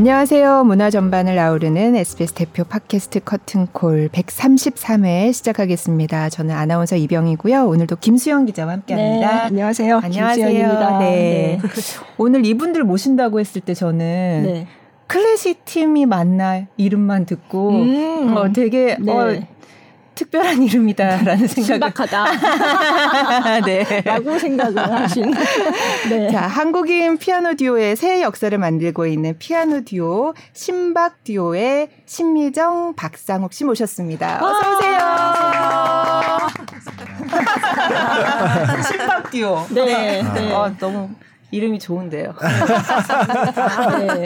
안녕하세요. 문화 전반을 아우르는 SBS 대표 팟캐스트 커튼콜 133회 시작하겠습니다. 저는 아나운서 이병이고요. 오늘도 김수영 기자와 함께합니다. 네, 안녕하세요. 안녕하세요. 김수영입니다. 네. 네. 오늘 이분들 모신다고 했을 때 저는 네. 클래식 팀이 맞나 이름만 듣고 음, 어, 되게 네. 어, 특별한 이름이다라는 생각을 신박하다. 네. 라고 생각을 하신. 네. 자, 한국인 피아노 듀오의 새 역사를 만들고 있는 피아노 듀오 신박 듀오의 신미정 박상욱 씨 모셨습니다. 어서 오세요. 신박 듀오. 네. 네. 어, 너무 이름이 좋은데요. 네.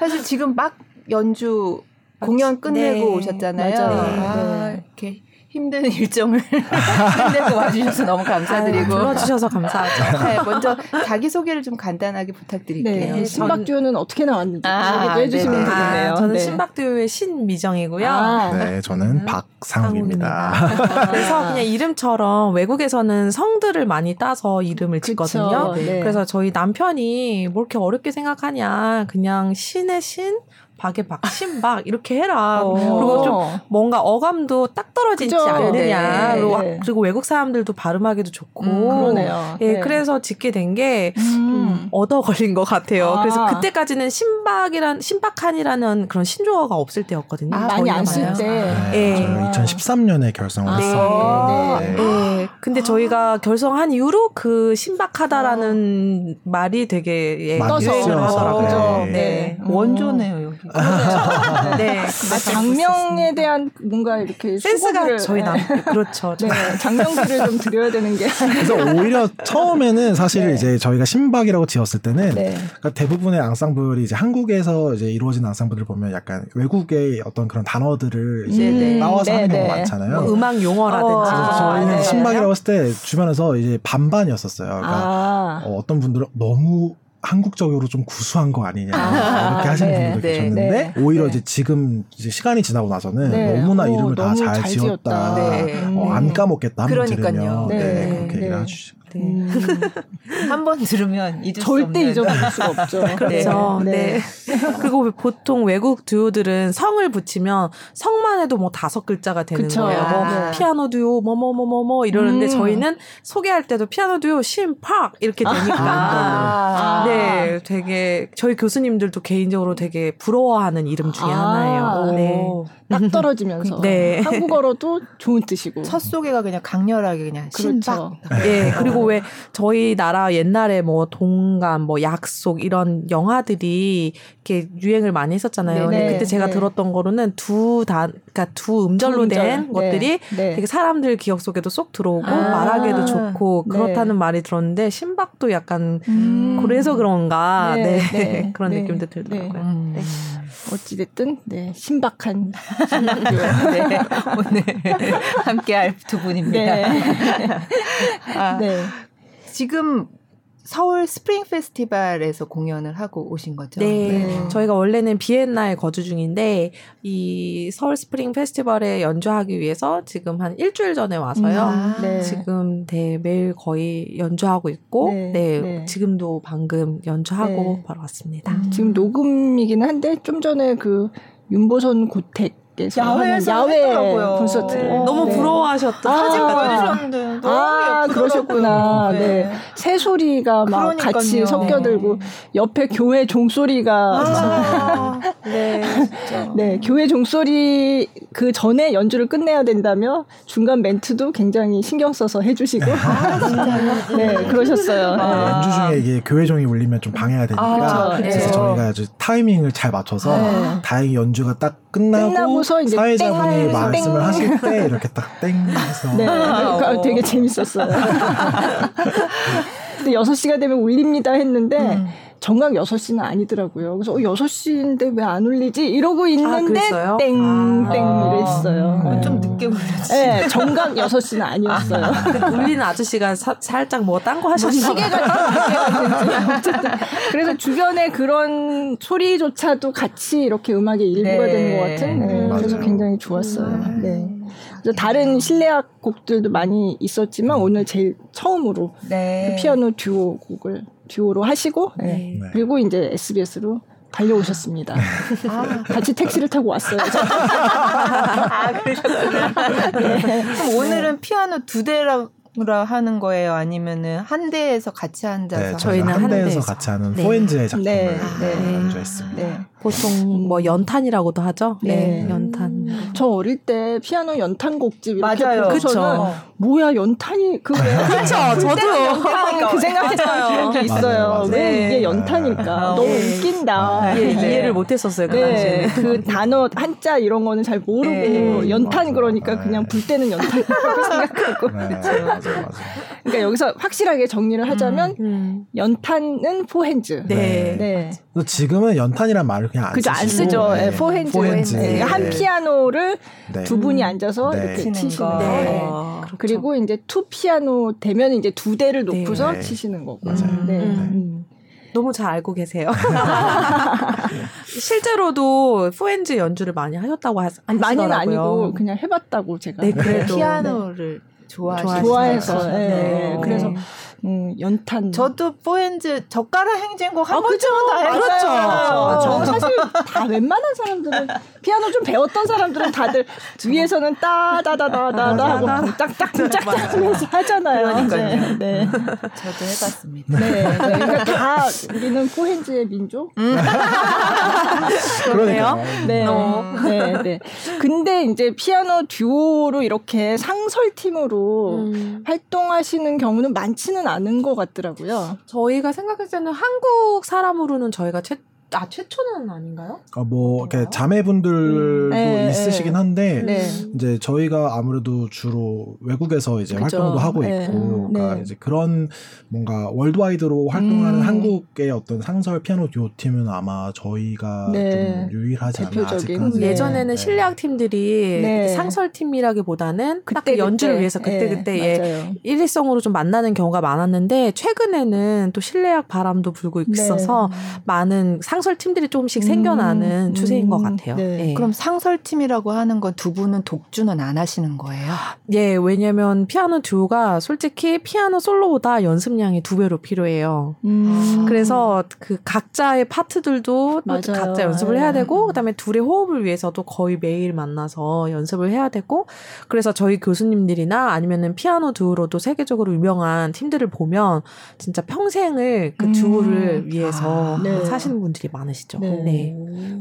사실 지금 막 연주 공연 끝내고 네. 오셨잖아요. 맞아요. 아, 네. 이렇게 힘든 일정을 힘내고 와주셔서 너무 감사드리고 불러주셔서 감사하죠. 네, 먼저 자기 소개를 좀 간단하게 부탁드릴게요. 네, 신박듀오는 어떻게 나왔는지 아, 해주시면 네. 되겠네요. 아, 저는 네. 신박듀오의 신미정이고요. 아, 네, 저는 박상우입니다. 그래서 그냥 이름처럼 외국에서는 성들을 많이 따서 이름을 짓거든요. 네. 그래서 저희 남편이 뭐 이렇게 어렵게 생각하냐, 그냥 신의 신, 박에 박, 신박 이렇게 해라. 어. 그리고 좀 뭔가 어감도 딱 떨어지지 그죠? 않느냐. 네. 그리고, 네. 그리고, 외국 사람들도 발음하기도 좋고. 음, 그러네요. 예, 네. 그래서 짓게 된게 음. 얻어 걸린 것 같아요. 아. 그래서 그때까지는 신박이란 신박한이라는 그런 신조어가 없을 때였거든요. 아, 많이 안 쓸 때. 예. 아. 2013년에 결성을 아. 했어요. 네. 네. 근데 저희가 결성한 이후로 그 신박하다라는 말이 되게 예, 유행을 하더라고요. 네. 네. 원조네요, 여기. 네. 아, 장명에 대한 뭔가 이렇게 센스가 저희 남 그렇죠. 네. 장명들을 좀 드려야 되는 게. 그래서 오히려 처음에는 사실 네. 이제 저희가 신박이라고 지었을 때는 네. 그러니까 대부분의 앙상블이 이제 한국에서 이제 이루어진 앙상블을 보면 약간 외국의 어떤 그런 단어들을 이제 음, 나와서 하는 경우가 많잖아요. 뭐 음악 용어라든지. 어, 아, 저희는 네. 신박이라고 했을 때 주변에서 이제 반반이었었어요. 그러니까 아. 어, 어떤 분들은 너무 한국적으로 좀 구수한 거 아니냐 아, 이렇게 하시는 네, 분들도 네, 계셨는데 네, 오히려 네. 이제 지금 이제 시간이 지나고 나서는 네. 너무나 오, 이름을 다 잘 지었다, 네. 어, 안 까먹겠다 한번 들으면 네, 그렇게 얘기를 해주시죠. 네. 음. 한번 들으면 잊을 절대 잊어버릴 수가 없죠. 그렇죠. 네. 네. 그리고 보통 외국 듀오들은 성을 붙이면 성만 해도 뭐 다섯 글자가 되는 그쵸. 거예요. 뭐 아. 피아노 듀오 뭐뭐뭐뭐뭐 이러는데 음. 저희는 소개할 때도 피아노 듀오 심팍 이렇게 되니까 아. 네, 되게 저희 교수님들도 개인적으로 되게 부러워하는 이름 중에 아. 하나예요. 네. 딱 떨어지면서 네. 한국어로도 좋은 뜻이고 첫 소개가 그냥 강렬하게 그냥 그렇죠. 심박. 네. 그리고 왜 저희 나라 옛날에 뭐 동감, 뭐 약속 이런 영화들이 이렇게 유행을 많이 했었잖아요. 네네, 근데 그때 제가 네. 들었던 거로는 두 단, 그러니까 두 음절로 두 음절. 된 네. 것들이 네. 되게 사람들 기억 속에도 쏙 들어오고 아~ 말하기도 좋고 네. 그렇다는 말이 들었는데 신박도 약간 음~ 그래서 그런가 네, 네. 그런 느낌도 들더라고요. 음. 어찌됐든 네 신박한 네, 오늘 함께할 두 분입니다. 네. 아, 네. 지금 서울 스프링 페스티벌에서 공연을 하고 오신 거죠? 네. 네. 저희가 원래는 비엔나에 거주 중인데 이 서울 스프링 페스티벌에 연주하기 위해서 지금 한 일주일 전에 와서요. 아, 네. 지금 네, 매일 거의 연주하고 있고 네, 네, 네. 지금도 방금 연주하고 네. 바로 왔습니다. 음. 지금 녹음이긴 한데 좀 전에 그 윤보선 고택 밖에서 야외에서 야외 콘서트 네. 너무 네. 부러워하셨다. 아, 사진 보여주셨는데 아, 그러셨구나. 네. 네. 새 소리가 막 그러니까요. 같이 섞여들고 네. 옆에 교회 종소리가 아, 네, 네, 교회 종소리 그 전에 연주를 끝내야 된다며 중간 멘트도 굉장히 신경 써서 해주시고 아, 네, 그러셨어요. 아. 연주 중에 이게 교회 종이 울리면 좀 방해가 되니까 아, 그래서 저희가 아주 타이밍을 잘 맞춰서 다행히 연주가 딱 끝나고 나서 이제 사회자분이 말씀을 하실 때 이렇게 딱 땡 해서 네, 그러니까 되게 재밌었어요. 근데 6시가 되면 울립니다 했는데 음. 정각 6시는 아니더라고요. 그래서 어, 6시인데 왜 안 울리지? 이러고 아, 있는데 아, 땡, 아. 땡 이랬어요. 음, 네. 좀 늦게 울렸지. 네, 정각 6시는 아니었어요. 아, 울리는 아저씨가 사, 살짝 뭐 딴 거 하셨나 뭐 시계가 어쨌든 그래서 주변에 그런 소리조차도 같이 이렇게 음악의 일부가 네. 되는 것 같은 네, 그래서 굉장히 좋았어요. 음. 네. 그래서 다른 실내악 곡들도 많이 있었지만 오늘 제일 처음으로 네. 그 피아노 듀오 곡을 듀오로 하시고 네. 네. 그리고 이제 SBS로 달려오셨습니다. 아. 같이 택시를 타고 왔어요. 아, 그러셨구나. 네. 그럼 오늘은 피아노 두 대라고 라 하는 거예요? 아니면은 한 대에서 같이 앉아서? 네, 저희는 한, 대에서, 대에서 같이 하는 네. 포엔즈의 작품을 네, 네. 연주했습니다. 네. 보통 뭐 연탄이라고도 하죠. 네, 네. 연탄. 저 어릴 때 피아노 연탄 곡집 이렇게 맞아요. 그쵸. 뭐야 연탄이 그 그렇죠. 저도 그 생각했던 기억이 있어요. 맞아요, 왜 네. 이게 연탄일까? 아, 너무 네. 웃긴다. 네. 이해를 못했었어요 그 당시에. 그 단어 한자 이런 거는 잘 모르고 연탄 맞아. 그러니까 그냥 불 때는 연탄이라고 생각하고. 그렇죠. 맞아, 맞아. 그러니까 여기서 확실하게 정리를 하자면 음, 음. 연탄은 four hands. 네. 네. 지금은 연탄이란 말을 그냥 안 그죠 안 쓰죠. 네. four hands. four hands. 네. 한 피아노를 네. 두 분이 앉아서 네. 이렇게 치시는 거. 네. 아, 그리고 이제 two piano 되면 이제 두 대를 놓고서 네. 치시는 거고. 맞아요. 네. 음. 너무 잘 알고 계세요. 실제로도 four hands 연주를 많이 하셨다고 하, 아니, 많이는 아니고 그냥 해봤다고 제가. 네, 그래도 피아노를 좋아하시죠. 좋아해서. 네. 네. 그래서 음, 연탄. 저도 포엔즈 젓가락 행진곡 한 아, 번쯤은 다 해봤죠. 그렇죠. 저 사실 다 웬만한 사람들은 피아노 좀 배웠던 사람들은 다들 위에서는 따다다다다다 하고 딱딱 짝짝 하면서 하잖아요. 그러니까요. 네. 네. 저도 해봤습니다. 네. 네. 그러니까 다 우리는 포헨즈의 민족. 음. 그러네요. 네. 어. 네. 네. 근데 이제 피아노 듀오로 이렇게 상설팀으로 음. 활동하시는 경우는 많지는 않은 것 같더라고요. 저희가 생각했을 때는 한국 사람으로는 저희가 최, 아 최초는 아닌가요? 아, 뭐 이렇게 자매분들도 음. 네, 있으시긴 한데 네. 이제 저희가 아무래도 주로 외국에서 이제 그쵸. 활동도 하고 네. 있고 그러니까 네. 이제 그런 뭔가 월드와이드로 활동하는 음. 한국의 어떤 상설 피아노 듀오 팀은 아마 저희가 네. 좀 유일하지 않나 아직까지 네. 예전에는 실내악 팀들이 상설 팀이라기보다는 딱그 연주를 위해서 그때 그때 예, 일회성으로 좀 만나는 경우가 많았는데 최근에는 또 실내악 바람도 불고 있어서 많은 상 상설 팀들이 조금씩 생겨나는 음, 추세인 것 음, 같아요. 네. 네. 그럼 상설 팀이라고 하는 건 두 분은 독주는 안 하시는 거예요? 예, 왜냐면 피아노 듀오가 솔직히 피아노 솔로보다 연습량이 두 배로 필요해요. 음. 그래서 그 각자의 파트들도 각자 연습을 해야 되고, 그 다음에 둘의 호흡을 위해서도 거의 매일 만나서 연습을 해야 되고, 그래서 저희 교수님들이나 아니면은 피아노 듀오로도 세계적으로 유명한 팀들을 보면 진짜 평생을 그 듀오를 음. 위해서 아, 네. 사시는 분들이 많으시죠. 네. 네.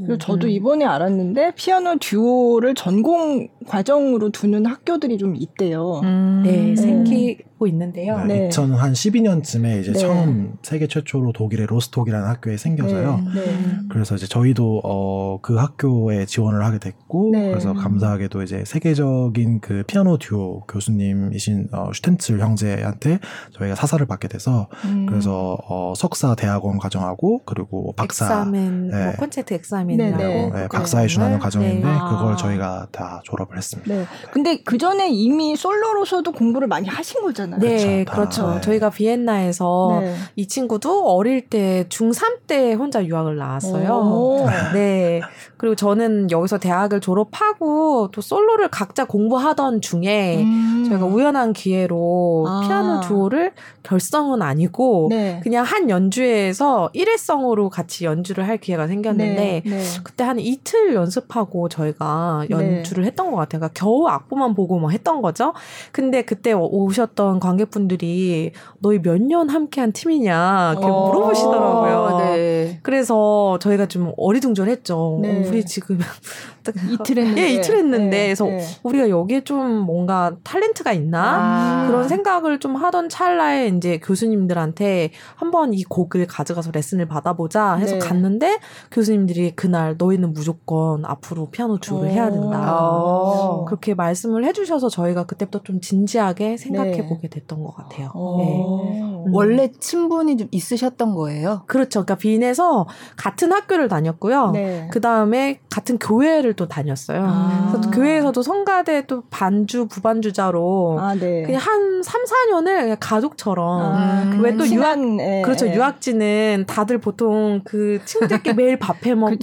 그리고 저도 음. 이번에 알았는데 피아노 듀오를 전공 과정으로 두는 학교들이 좀 있대요. 음. 네, 생기고 있는데요. 네, 네. 2012년쯤에 이제 네. 처음 세계 최초로 독일의 로스톡이라는 학교에 생겨서요. 네. 네. 그래서 이제 저희도 어, 그 학교에 지원을 하게 됐고 네. 그래서 감사하게도 이제 세계적인 그 피아노 듀오 교수님이신 어, 슈텐츠 형제한테 저희가 사사를 받게 돼서 음. 그래서 어, 석사 대학원 과정하고 그리고 박사 Examen, 네. 뭐 Konzert Examen이라고 네, 네, 박사에 준하는 과정인데 네. 그걸 저희가 다 졸업을 했습니다. 네. 근데 그 전에 이미 솔로로서도 공부를 많이 하신 거잖아요. 네, 그렇죠. 그렇죠. 네. 저희가 비엔나에서 네. 이 친구도 어릴 때 중3 때 혼자 유학을 나왔어요. 네. 그리고 저는 여기서 대학을 졸업하고 또 솔로를 각자 공부하던 중에 음. 저희가 우연한 기회로 아. 피아노 듀오를 결성은 아니고 네. 그냥 한 연주회에서 일회성으로 같이 연주를 할 기회가 생겼는데 네. 네. 그때 한 이틀 연습하고 저희가 네. 연주를 했던 것 같아요. 그러니까 겨우 악보만 보고 뭐 했던 거죠. 근데 그때 오셨던 관객분들이 너희 몇 년 함께한 팀이냐 이렇게 어. 물어보시더라고요. 네. 그래서 저희가 좀 어리둥절했죠. 네. 우리 지금 이틀 했는데. 예, 이틀 했는데. 네, 그래서 네. 우리가 여기에 좀 뭔가 탤런트가 있나? 아. 그런 생각을 좀 하던 찰나에 이제 교수님들한테 한번 이 곡을 가져가서 레슨을 받아보자 해서 네. 갔는데 교수님들이 그날 너희는 무조건 앞으로 피아노 주를 해야 된다. 오. 그렇게 말씀을 해주셔서 저희가 그때부터 좀 진지하게 생각해 네. 보게 됐던 것 같아요. 네. 음. 원래 친분이 좀 있으셨던 거예요? 그렇죠. 그러니까 빈에서 같은 학교를 다녔고요. 네. 그 다음에 같은 교회를 또 다녔어요. 아. 그래서 교회에서도 성가대 또 반주 부반주자로 아, 네. 그냥 한 3, 4년을 그냥 가족처럼 아, 왜또 유학 예, 그렇죠. 예. 유학지는 다들 보통 그 친구들끼리 매일 밥해 먹고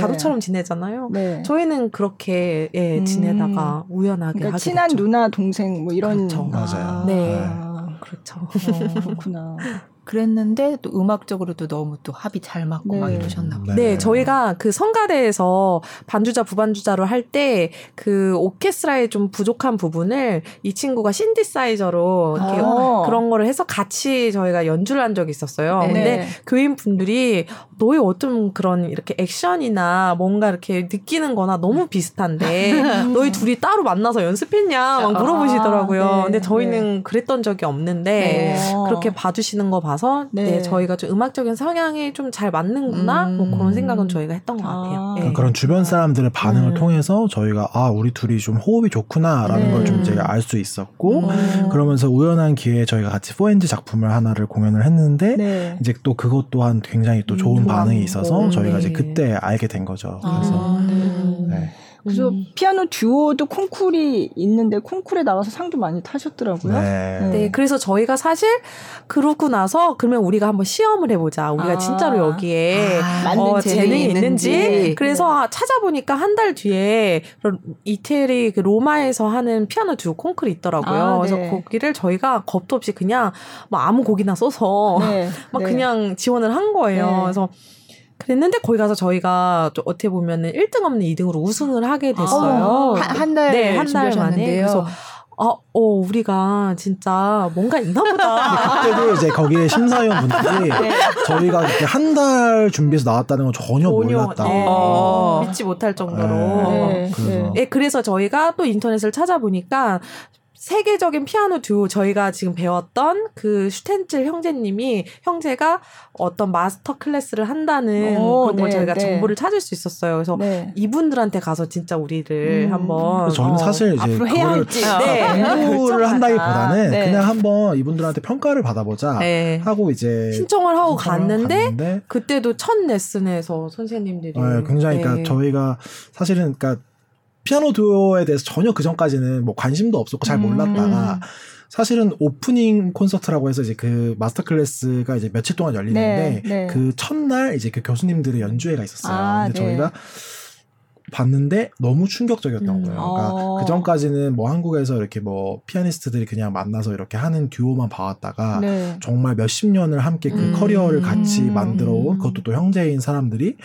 가족처럼 지내잖아요. 네. 저희는 그렇게 예, 음. 지내다가 음. 우연하게 그러니까 친한 됐죠. 누나 동생 뭐 이런 그렇죠. 맞아요. 네. 아. 그렇죠. 어, 그렇구나. 그랬는데 또 음악적으로도 너무 또 합이 잘 맞고 네. 막 이러셨나 봐요. 네. 네, 저희가 그 성가대에서 반주자 부반주자로 할 때 그 오케스트라에 좀 부족한 부분을 이 친구가 신디사이저로 이렇게 아. 그런 거를 해서 같이 저희가 연주를 한 적이 있었어요. 네. 근데 교인 분들이 너의 어떤 그런 이렇게 액션이나 뭔가 이렇게 느끼는 거나 너무 비슷한데 너희 둘이 따로 만나서 연습했냐 막 아, 물어보시더라고요. 아, 네. 근데 저희는 네. 그랬던 적이 없는데 네. 그렇게 봐주시는 거 봐서 네. 네. 저희가 좀 음악적인 성향이 좀 잘 맞는구나 음. 뭐 그런 생각은 저희가 했던 것 같아요. 아. 네. 그런 주변 사람들의 반응을 음. 통해서 저희가 아 우리 둘이 좀 호흡이 좋구나라는 걸좀 이제 알 수 있었고 음. 그러면서 우연한 기회에 저희가 같이 4NG 작품을 하나를 공연을 했는데 이제 또 그것 또한 굉장히 또 좋은 음. 반응이 있어서 저희가 이제 그때 알게 된 거죠. 그래서 아. 네. 그래서 음. 피아노 듀오도 콩쿨이 있는데 콩쿨에 나와서 상도 많이 타셨더라고요. 네. 네. 네. 그래서 저희가 사실 그러고 나서 그러면 우리가 한번 시험을 해보자. 우리가 아. 진짜로 여기에 아, 어, 재능이 있는지. 있는지. 그래서 네. 찾아보니까 한 달 뒤에 이태리 그 로마에서 하는 피아노 듀오 콩쿨이 있더라고요. 아, 그래서 네. 거기를 저희가 겁도 없이 그냥 뭐 아무 곡이나 써서 네. 막 네. 그냥 지원을 한 거예요. 그래서 그랬는데 거기 가서 저희가 또 어떻게 보면은 1등 없는 2등으로 우승을 하게 됐어요. 아, 한달 네, 한 달 만에. 그래서 아, 어, 우리가 진짜 뭔가 있나 보다. 그때도 이제 거기에 심사위원 분들이 네. 저희가 그렇게 한 달 준비해서 나왔다는 건 전혀, 전혀 몰랐다. 네. 어. 믿지 못할 정도로. 네. 그래서. 네. 그래서 저희가 또 인터넷을 찾아보니까 세계적인 피아노 듀오 저희가 지금 배웠던 그 슈텐츠 형제님이 형제가 어떤 master class를 한다는 오, 그런 걸 네, 저희가 네. 정보를 찾을 수 있었어요. 그래서 네. 이분들한테 가서 진짜 우리를 음. 한번 저희는 어, 사실 이제 앞으로 해야 할지 네. 공부를 한다기보다는 네. 그냥 한번 이분들한테 평가를 받아보자 네. 하고 이제 신청을 하고 갔는데, 갔는데, 그때도 첫 레슨에서 선생님들이 굉장히 그러니까 저희가 사실은 그러니까 피아노 듀오에 대해서 전혀 그 전까지는 뭐 관심도 없었고 잘 몰랐다가 음. 사실은 오프닝 콘서트라고 해서 이제 그 마스터 클래스가 이제 며칠 동안 열리는데 네, 네. 그 첫날 이제 그 교수님들의 연주회가 있었어요. 아, 근데 네. 저희가 봤는데 너무 충격적이었던 음. 거예요. 그러니까 어. 그 전까지는 뭐 한국에서 이렇게 뭐 피아니스트들이 그냥 만나서 이렇게 하는 듀오만 봐왔다가 네. 정말 몇십 년을 함께 그 음. 커리어를 같이 만들어 온 그것도 또 형제인 사람들이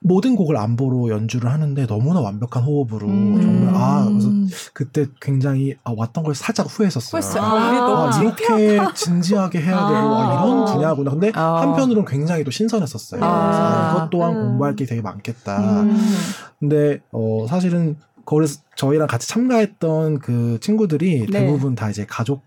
모든 곡을 안보로 연주를 하는데 너무나 완벽한 호흡으로 음. 정말 아 그래서 그때 굉장히 아, 왔던 걸 살짝 후회했었어요. 후회했어요. 아, 아, 이렇게 진지하게 해야 되고 아, 아, 이런 분야구나. 근데 아. 한편으로는 굉장히 또 신선했었어요. 아. 이것 또한 음. 공부할 게 되게 많겠다. 음. 근데 어 사실은 거기서 저희랑 같이 참가했던 그 친구들이 네. 대부분 다 이제 가족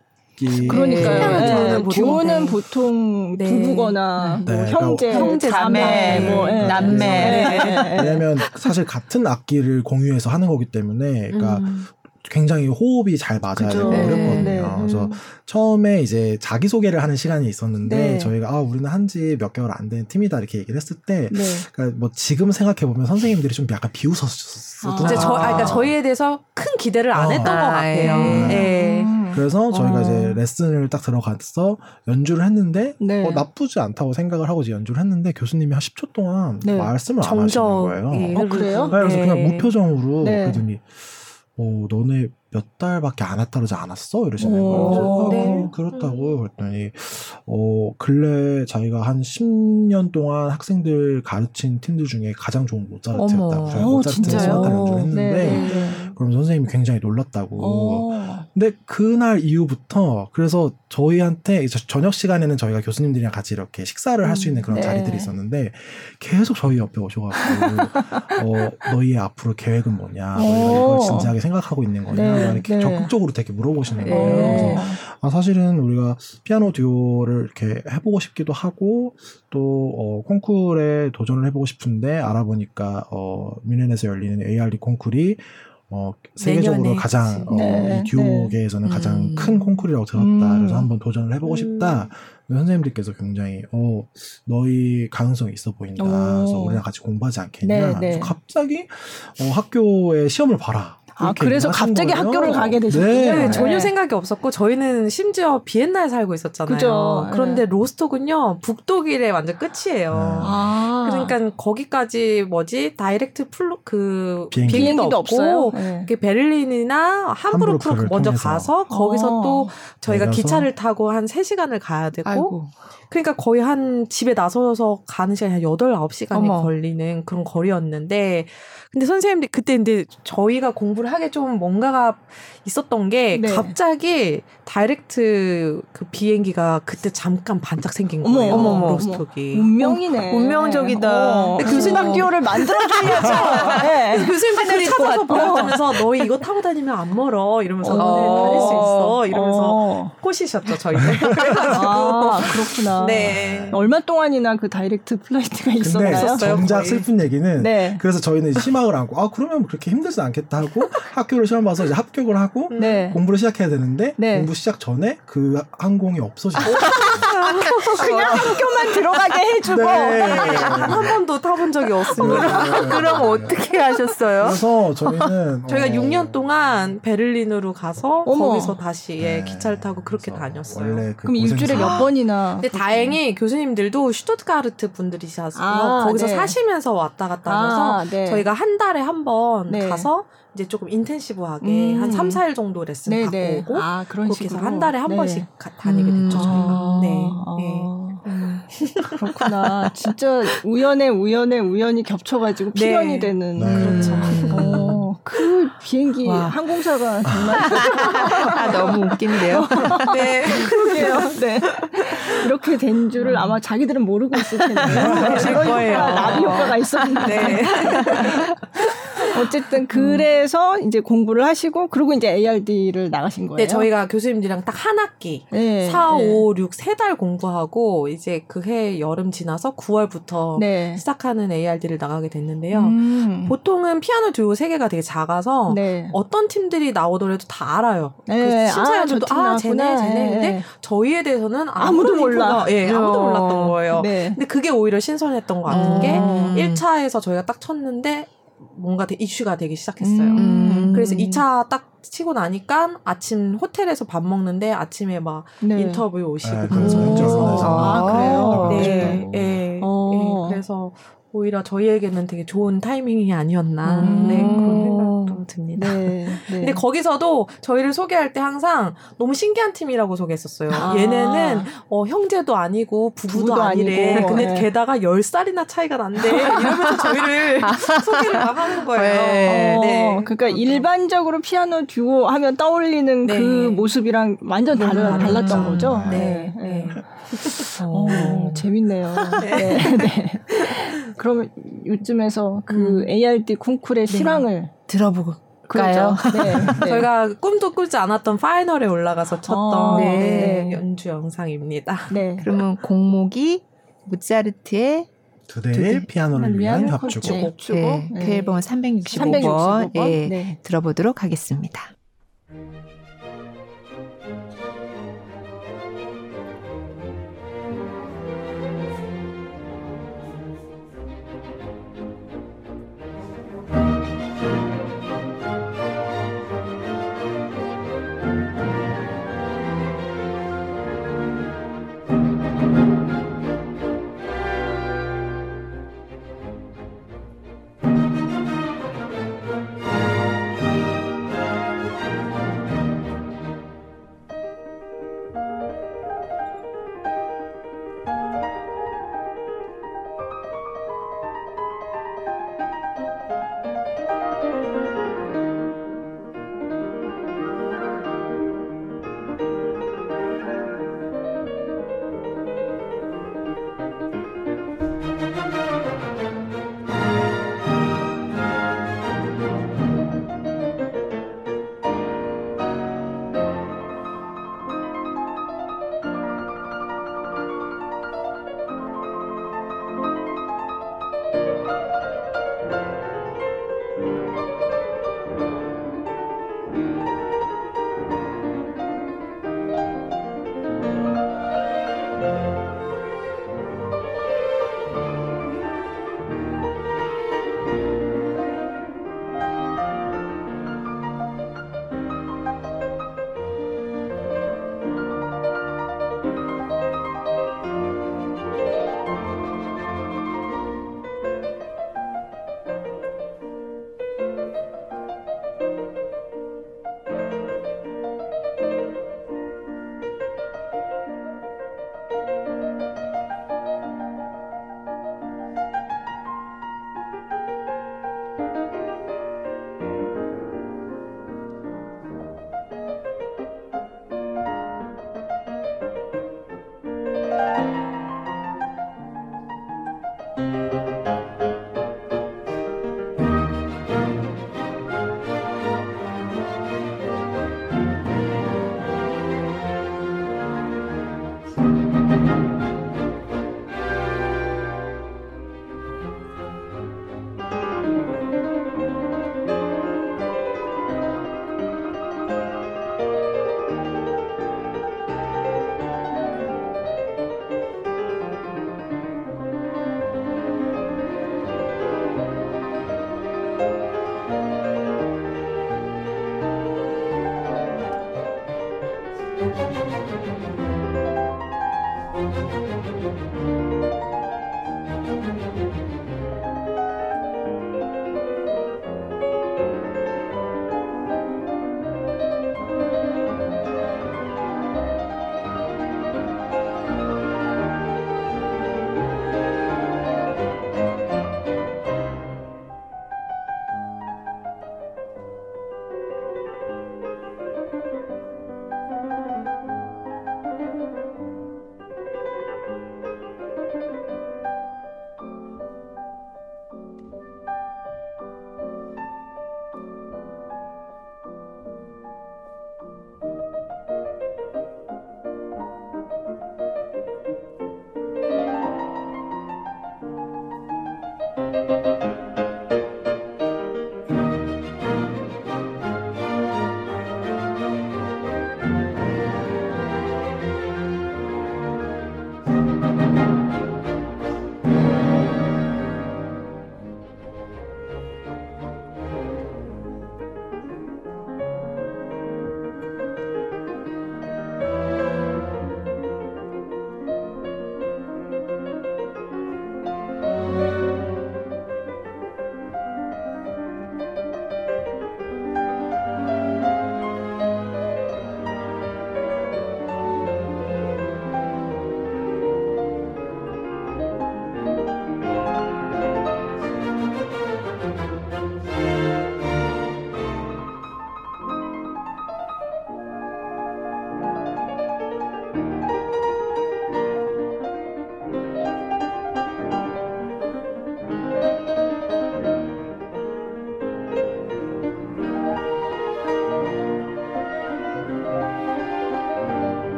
그러니까요. 네. 교는 보통 네. 부부거나 네. 뭐 네. 형제, 형제, 자매, 뭐 네. 남매. 네. 왜냐하면 사실 같은 악기를 공유해서 하는 거기 때문에, 그러니까 음. 굉장히 호흡이 잘 맞아야. 되고 어렵거든요. 네, 네. 그래서 음. 처음에 이제 자기 소개를 하는 시간이 있었는데 네. 저희가 아 우리는 한 지 몇 개월 안 된 팀이다 이렇게 얘기를 했을 때, 네. 그러니까 뭐 지금 생각해 보면 선생님들이 좀 약간 비웃었었어. 아. 저, 아, 그러니까 저희에 대해서 큰 기대를 안 어. 했던 것 같아요. 네. 네. 그래서 저희가 어. 이제 레슨을 딱 들어가서 연주를 했는데 네. 어, 나쁘지 않다고 생각을 하고 이제 연주를 했는데 교수님이 한 10초 동안 네. 말씀을 안 하시는 거예요. 어, 그래요? 네, 그래서 그냥 무표정으로 그러더니 어, 너네 몇 달밖에 안 왔다 그러지 않았어? 이러시는 거예요. 어, 네. 그렇다고 그랬더니 어 근래 자기가 한 10년 동안 학생들 가르친 팀들 중에 가장 좋은 모차르트였다고 저희 모차르트 소나타를 연주했는데 네, 네. 그럼 선생님이 굉장히 놀랐다고. 어. 근데 그날 이후부터 그래서 저희한테 저녁 시간에는 저희가 교수님들이랑 같이 이렇게 식사를 할 수 있는 그런 네. 자리들이 있었는데 계속 저희 옆에 오셔가지고 어 너희의 앞으로 계획은 뭐냐, 너희가 이걸 진지하게 생각하고 있는 거냐. 네. 네, 이렇게 네. 적극적으로 되게 물어보시는 네. 거예요. 그래서 아, 사실은 우리가 피아노 듀오를 이렇게 해보고 싶기도 하고 또 어, 콩쿨에 도전을 해보고 싶은데 알아보니까 어, 뮌헨에서 열리는 ARD 콩쿨이 어, 세계적으로 가장 어, 네, 이 듀오계에서는 네. 가장 음. 큰 콩쿨이라고 들었다. 음. 그래서 한번 도전을 해보고 음. 싶다. 선생님들께서 굉장히 어 너희 가능성이 있어 보인다. 오. 그래서 우리랑 같이 공부하지 않겠냐. 네, 네. 갑자기 어, 학교에 시험을 봐라. 아, 그래서 갑자기 거예요? 학교를 가게 되셨군요. 네. 네. 전혀 생각이 없었고 저희는 심지어 비엔나에 살고 있었잖아요. 그죠. 그런데 네. 로스톡은요 북독일의 완전 끝이에요. 아. 그러니까 거기까지 뭐지 direct Flug 비행기. 비행기도, 없고 네. 그 베를린이나 함부르크로 먼저 통해서. 가서 거기서 어. 또 저희가 내려서? 기차를 타고 한 3 시간을 가야 되고 아이고. 그러니까 거의 한 집에 나서서 가는 시간이 한 8, 9시간이 어머. 걸리는 그런 거리였는데 근데 선생님들 그때 근데 저희가 공부를 하게 좀 뭔가가 있었던 게 네. 갑자기 direct 그 비행기가 그때 잠깐 반짝 생긴 거예요. 어머, 어머, 로스톡이. 운명이네. 어, 운명적이다. 어. 교수님 듀오를 만들어주려고. 네. 교수님들이 찾아서 보여주면서 너희 이거 타고 다니면 안 멀어 이러면서 어. 다닐 수 있어 이러면서 어. 꼬시셨죠 저희는. 아 그렇구나. 네. 얼마 동안이나 그 direct flight가 있었나요? 정작. 슬픈 얘기는 네. 그래서 저희는 희망을 안고 아 그러면 그렇게 힘들지 않겠다 하고 학교를 시험 봐서 이제 합격을 하고 네. 공부를 시작해야 되는데 네. 공부 시작 전에 그 항공이 없어졌어요. 그냥 학교만 들어가게 해주고 네. 한 번도 타본 적이 없습니다. 그럼 어떻게 하셨어요? 그래서 저희는 저희가 어... 6년 동안 베를린으로 가서 어머. 거기서 다시 예, 네. 기차를 타고 그렇게 다녔어요. 그 그럼 일주일에 몇 번이나? 근데 다 행히 교수님들도 슈투트가르트 분들이셔서 아, 거기서 네. 사시면서 왔다 갔다 하셔서 아, 네. 저희가 한 달에 한번 네. 가서 이제 조금 인텐시브하게 음. 한 3, 4일 정도 레슨 네네. 받고 네. 오고 아, 그런 그렇게 해서 한 달에 한 네. 번씩 가, 다니게 됐죠. 음. 저희가. 네. 아. 네. 음. 그렇구나. 진짜 우연에 우연에 우연히 겹쳐가지고 네. 필연이 네. 되는. 그렇죠. 어, 그 비행기 와. 항공사가 정말 아, 너무 웃긴데요. 네, 그러게요. 네. 이렇게 된 줄을 아마 자기들은 모르고 있을 텐데. 그럴 거예요. 나비 효과가 있었는데. 네. 어쨌든 그래서 음. 이제 공부를 하시고 그리고 이제 ARD를 나가신 거예요. 네, 저희가 교수님들이랑 딱 한 학기 네, 4, 네. 5, 6, 3달 공부하고 이제 그 해 여름 지나서 9월부터 네. 시작하는 ARD를 나가게 됐는데요. 음. 보통은 피아노 듀오 세계가 되게 작아서 네. 어떤 팀들이 나오더라도 다 알아요. 네. 그 심사위원들도 아, 아 쟤네 쟤네. 근데 네. 저희에 대해서는 아무도 몰라. 예, 네, 아무도 몰랐던 거예요. 네. 근데 그게 오히려 신선했던 것 같은 어. 게 1차에서 저희가 딱 쳤는데 뭔가 이슈가 되기 시작했어요. 음. 그래서 2차 딱 치고 나니까 아침 호텔에서 밥 먹는데 아침에 막 네. 인터뷰 오시고 네, 그래서 아, 아, 그래요. 네, 네, 어. 네, 그래서 오히려 저희에게는 되게 좋은 타이밍이 아니었나 음. 네 그런 생각도 듭니다. 네, 네. 근데 거기서도 저희를 소개할 때 항상 너무 신기한 팀이라고 소개했었어요. 아. 얘네는 어, 형제도 아니고 부부도, 부부도 아니래. 아니고, 근데 네. 게다가 10살이나 차이가 난대. 이러면서 저희를 소개를 막 하는 거예요. 네. 어, 네. 그러니까 일반적으로 피아노 듀오 하면 떠올리는 그 네. 모습이랑 완전 달라, 달랐던 거죠. 네. 네. 어, 어, 재밌네요. 네. 네. 네. 그러면 요즘에서 그 음. ARD 콩쿨의 네. 실황을 들어보고 그렇죠. 네, 네. 저희가 꿈도 꾸지 않았던 파이널에 올라가서 쳤던 어, 네. 연주 영상입니다. 네. 그러면 공목이 모차르트의 두 대의 피아노를 위한 협주곡. 네. 그 앨범은 365번, 365번? 예, 들어보도록 하겠습니다.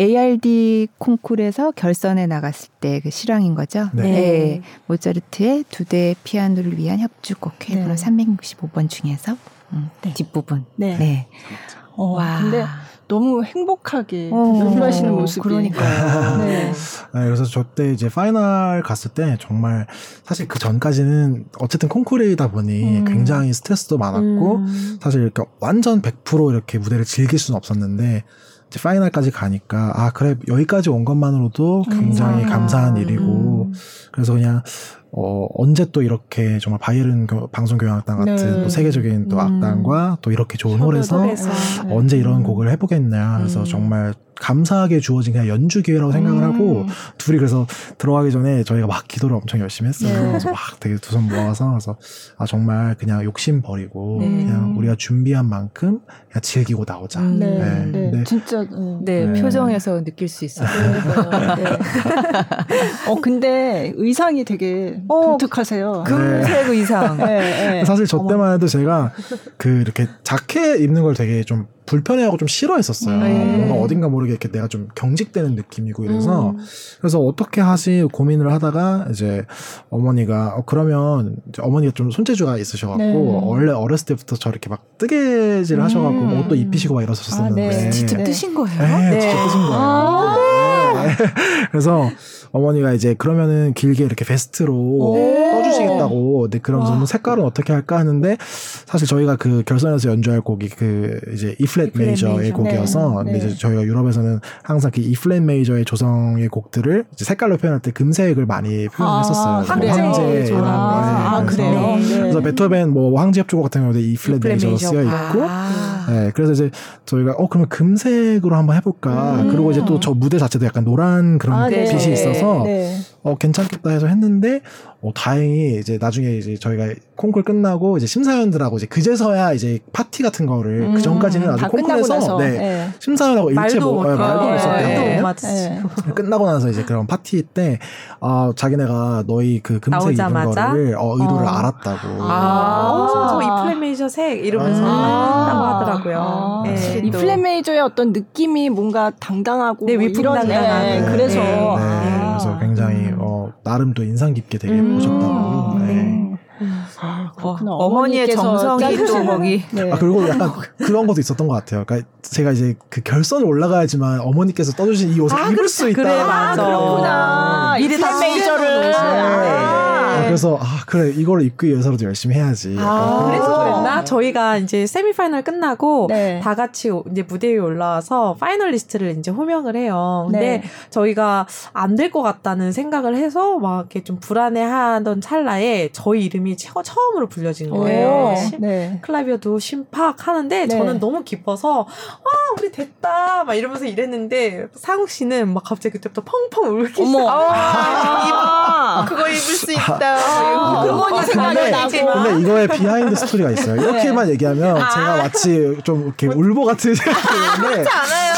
ARD 콩쿨에서 결선에 나갔을 때 그 실황인 거죠. 네. 네. 모차르트의 두 대 피아노를 위한 협주곡 쾨헬번호 네. 365번 중에서 음, 네. 뒷부분. 네. 네. 어, 와. 근데 너무 행복하게 어, 연주하시는 모습이. 그러니까요. 네. 네. 그래서 저때 이제 final 갔을 때 정말 사실 그 전까지는 어쨌든 콩쿠르이다 보니 음. 굉장히 스트레스도 많았고 음. 사실 이렇게 완전 100% 이렇게 무대를 즐길 수는 없었는데 이제 파이널까지 가니까 아 그래 여기까지 온 것만으로도 굉장히 음. 감사한 일이고 음. 그래서 그냥 어, 언제 또 이렇게 정말 바이에른 방송 교향악단 같은 네. 또 세계적인 또 음. 악단과 또 이렇게 좋은 홀에서 네. 언제 이런 곡을 해보겠냐. 그래서 음. 정말 감사하게 주어진 그냥 연주 기회라고 생각을 음. 하고 둘이 그래서 들어가기 전에 저희가 막 기도를 엄청 열심히 했어요. 네. 그래서 막 되게 두 손 모아서 그래서 아 정말 그냥 욕심 버리고 네. 그냥 우리가 준비한 만큼 그냥 즐기고 나오자. 음. 네. 네. 네. 진짜 네. 네. 표정에서 느낄 수 있어요. 네. 어 근데 의상이 되게 어, 독특하세요. 금색 의상. 사실 저 때만 해도 제가 그 이렇게 자켓 입는 걸 되게 좀 불편해하고 좀 싫어했었어요. 음. 뭔가 어딘가 모르게 이렇게 내가 좀 경직되는 느낌이고 이래서 음. 그래서 어떻게 하지 고민을 하다가 이제 어머니가 어 그러면 이제 어머니가 좀 손재주가 있으셔갖고 네. 원래 어렸을 때부터 저렇게 막 뜨개질 음. 하셔갖고 뭐 옷도 입히시고 막 이러셨었는데 아, 네. 직접 뜨신 거예요? 네, 네. 직접 뜨신 거예요. 아~ 네. 그래서 어머니가 이제 그러면은 길게 이렇게 베스트로 떠주시겠다고. 근데 그럼 색깔은 어떻게 할까 하는데 사실 저희가 그 결선에서 연주할 곡이 그 이제 E 플랫 메이저의 곡이어서 네. 근데 이제 저희가 유럽에서는 항상 그 E 플랫 메이저의 조성의 곡들을 이제 색깔로 표현할 때 금색을 많이 표현했었어요. 아, 황제. 아, 아, 그래요. 네. 그래서 베토벤 뭐 황제 협주곡 같은 경우도 E 플랫 메이저로 쓰여 있고. 아. 네. 그래서 이제 저희가 어 그러면 금색으로 한번 해볼까. 음. 그리고 이제 또 저 무대 자체도 약간 노란 그런 아, 네. 빛이 있어서 네. 어 괜찮겠다 해서 했는데 어 다행히 이제 나중에 이제 저희가 콩쿨 끝나고 이제 심사위원들하고 이제 그제서야 이제 파티 같은 거를 음. 그 전까지는 아주 콩쿨에서 네, 네. 심사위원하고 일체 뭐 네, 말도 못 썼대요. 네. 끝나고 나서 이제 그런 파티 때 어, 자기네가 너희 그 금색 입은 거를 어, 의도를 어. 알았다고. 아, 어, 저 이플레메이저 색 이러면서 아. 했다고 하더라고요. 아. 네. 이플레메이저의 어떤 느낌이 뭔가 당당하고 네, 뭐 위풍당당한. 네, 그래서 네. 아. 그래서 굉장히 어, 나름 또 인상 깊게 되게 음. 보셨다고. 네. 아, 그렇구나. 어, 머니의 정성이 또 거기. 네. 아 그리고 약간 그런 것도 있었던 것 같아요. 그러니까 제가 이제 그 결선을 올라가야지만 어머니께서 떠주신 이 옷을 아, 입을 수 있다. 그래 맞아. 그렇구나. 미리 다 메이저를. 아, 그래서 아 그래 이걸 입기 위해서라도 열심히 해야지. 아, 그래서 그랬나? 저희가 이제 semifinal 끝나고 네. 다 같이 이제 무대 위에 올라와서 finalist를 이제 호명을 해요. 근데 네. 저희가 안 될 것 같다는 생각을 해서 막 이렇게 좀 불안해하던 찰나에 저희 이름이 처 음으로 불려진 거예요. 네. 클라비어 듀오 신박 하는데 네. 저는 너무 기뻐서 아 우리 됐다 막 이러면서 이랬는데 상욱 씨는 막 갑자기 그때부터 펑펑 울기 시작. 아, 그거 입을 수 있다. 아, 그거니 생각이 나고. 근데 이거에 behind story가 있어요. 이렇게만 네. 얘기하면 아. 제가 마치 좀 이렇게 울보 같은 생각이 드는데. 그렇지 않아요.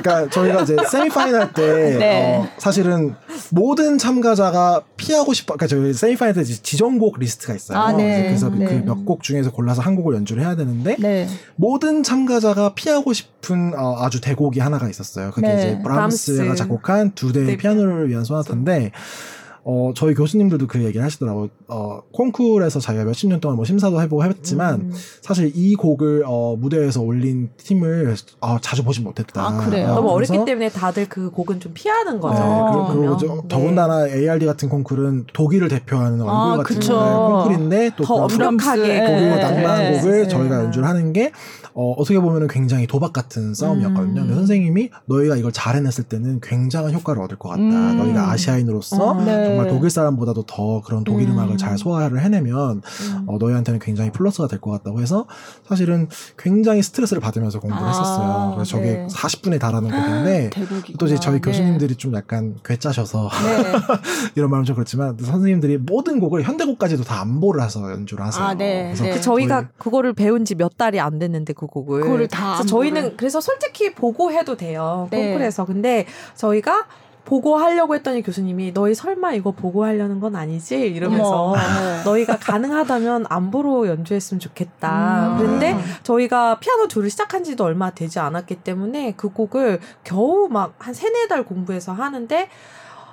그러니까 저희가 이제 semifinal 때 네. 어, 사실은 모든 참가자가 피하고 싶어. 그러니까 저희 semifinal 때 지정곡 리스트가 있어요. 아, 네. 그래서 그 네. 그몇 곡 중에서 골라서 한 곡을 연주를 해야 되는데 네. 모든 참가자가 피하고 싶은 어, 아주 대곡이 하나가 있었어요. 그게 네. 이제 브람스가 작곡한 두 대의 네. 피아노를 위한 소나타인데 어, 저희 교수님들도 그 얘기를 하시더라고요. 어, 콩쿨에서 자기가 몇십 년 동안 뭐 심사도 해보고 했지만, 음. 사실 이 곡을, 어, 무대에서 올린 팀을, 어, 자주 보지 못했다. 아, 그래요? 어, 너무 어렸기 때문에 다들 그 곡은 좀 피하는 거죠. 네, 그리고, 그리고 네. 더군다나 ARD 같은 콩쿨은 독일을 대표하는 얼굴 아, 같은 콩쿨인데, 또더 엄격하게. 독일 낭만 곡을 네. 저희가 연주를 하는 게, 어, 어떻게 보면 은 굉장히 도박 같은 싸움이었거든요. 음. 근데 선생님이 너희가 이걸 잘 해냈을 때는 굉장한 효과를 얻을 것 같다. 음. 너희가 아시아인으로서 어, 네. 정말 독일 사람보다도 더 그런 독일 음. 악을 잘 소화를 해내면 음. 어, 너희한테는 굉장히 플러스가 될 것 같다고 해서 사실은 굉장히 스트레스를 받으면서 공부를 아, 했었어요. 그래서 저게 네. 40분에 달하는 곡인데 또 이제 저희 네. 교수님들이 좀 약간 괴짜셔서 네. 이런 말은 좀 그렇지만 선생님들이 모든 곡을 현대곡까지도 다 안보를 해서 연주를 하세요. 아, 네. 그래서 그 저희가 그거를 배운 지 몇 달이 안 됐는데 그 곡을. 그거를 다. 그래서 저희는 그래서 솔직히 보고 해도 돼요. 네. 콩쿨에서. 근데 저희가 보고 하려고 했더니 교수님이 너희 설마 이거 보고 하려는 건 아니지 이러면서 네. 너희가 가능하다면 안보로 연주했으면 좋겠다. 음. 그런데 저희가 피아노 둘을 시작한 지도 얼마 되지 않았기 때문에 그 곡을 겨우 막 한 세네 달 공부해서 하는데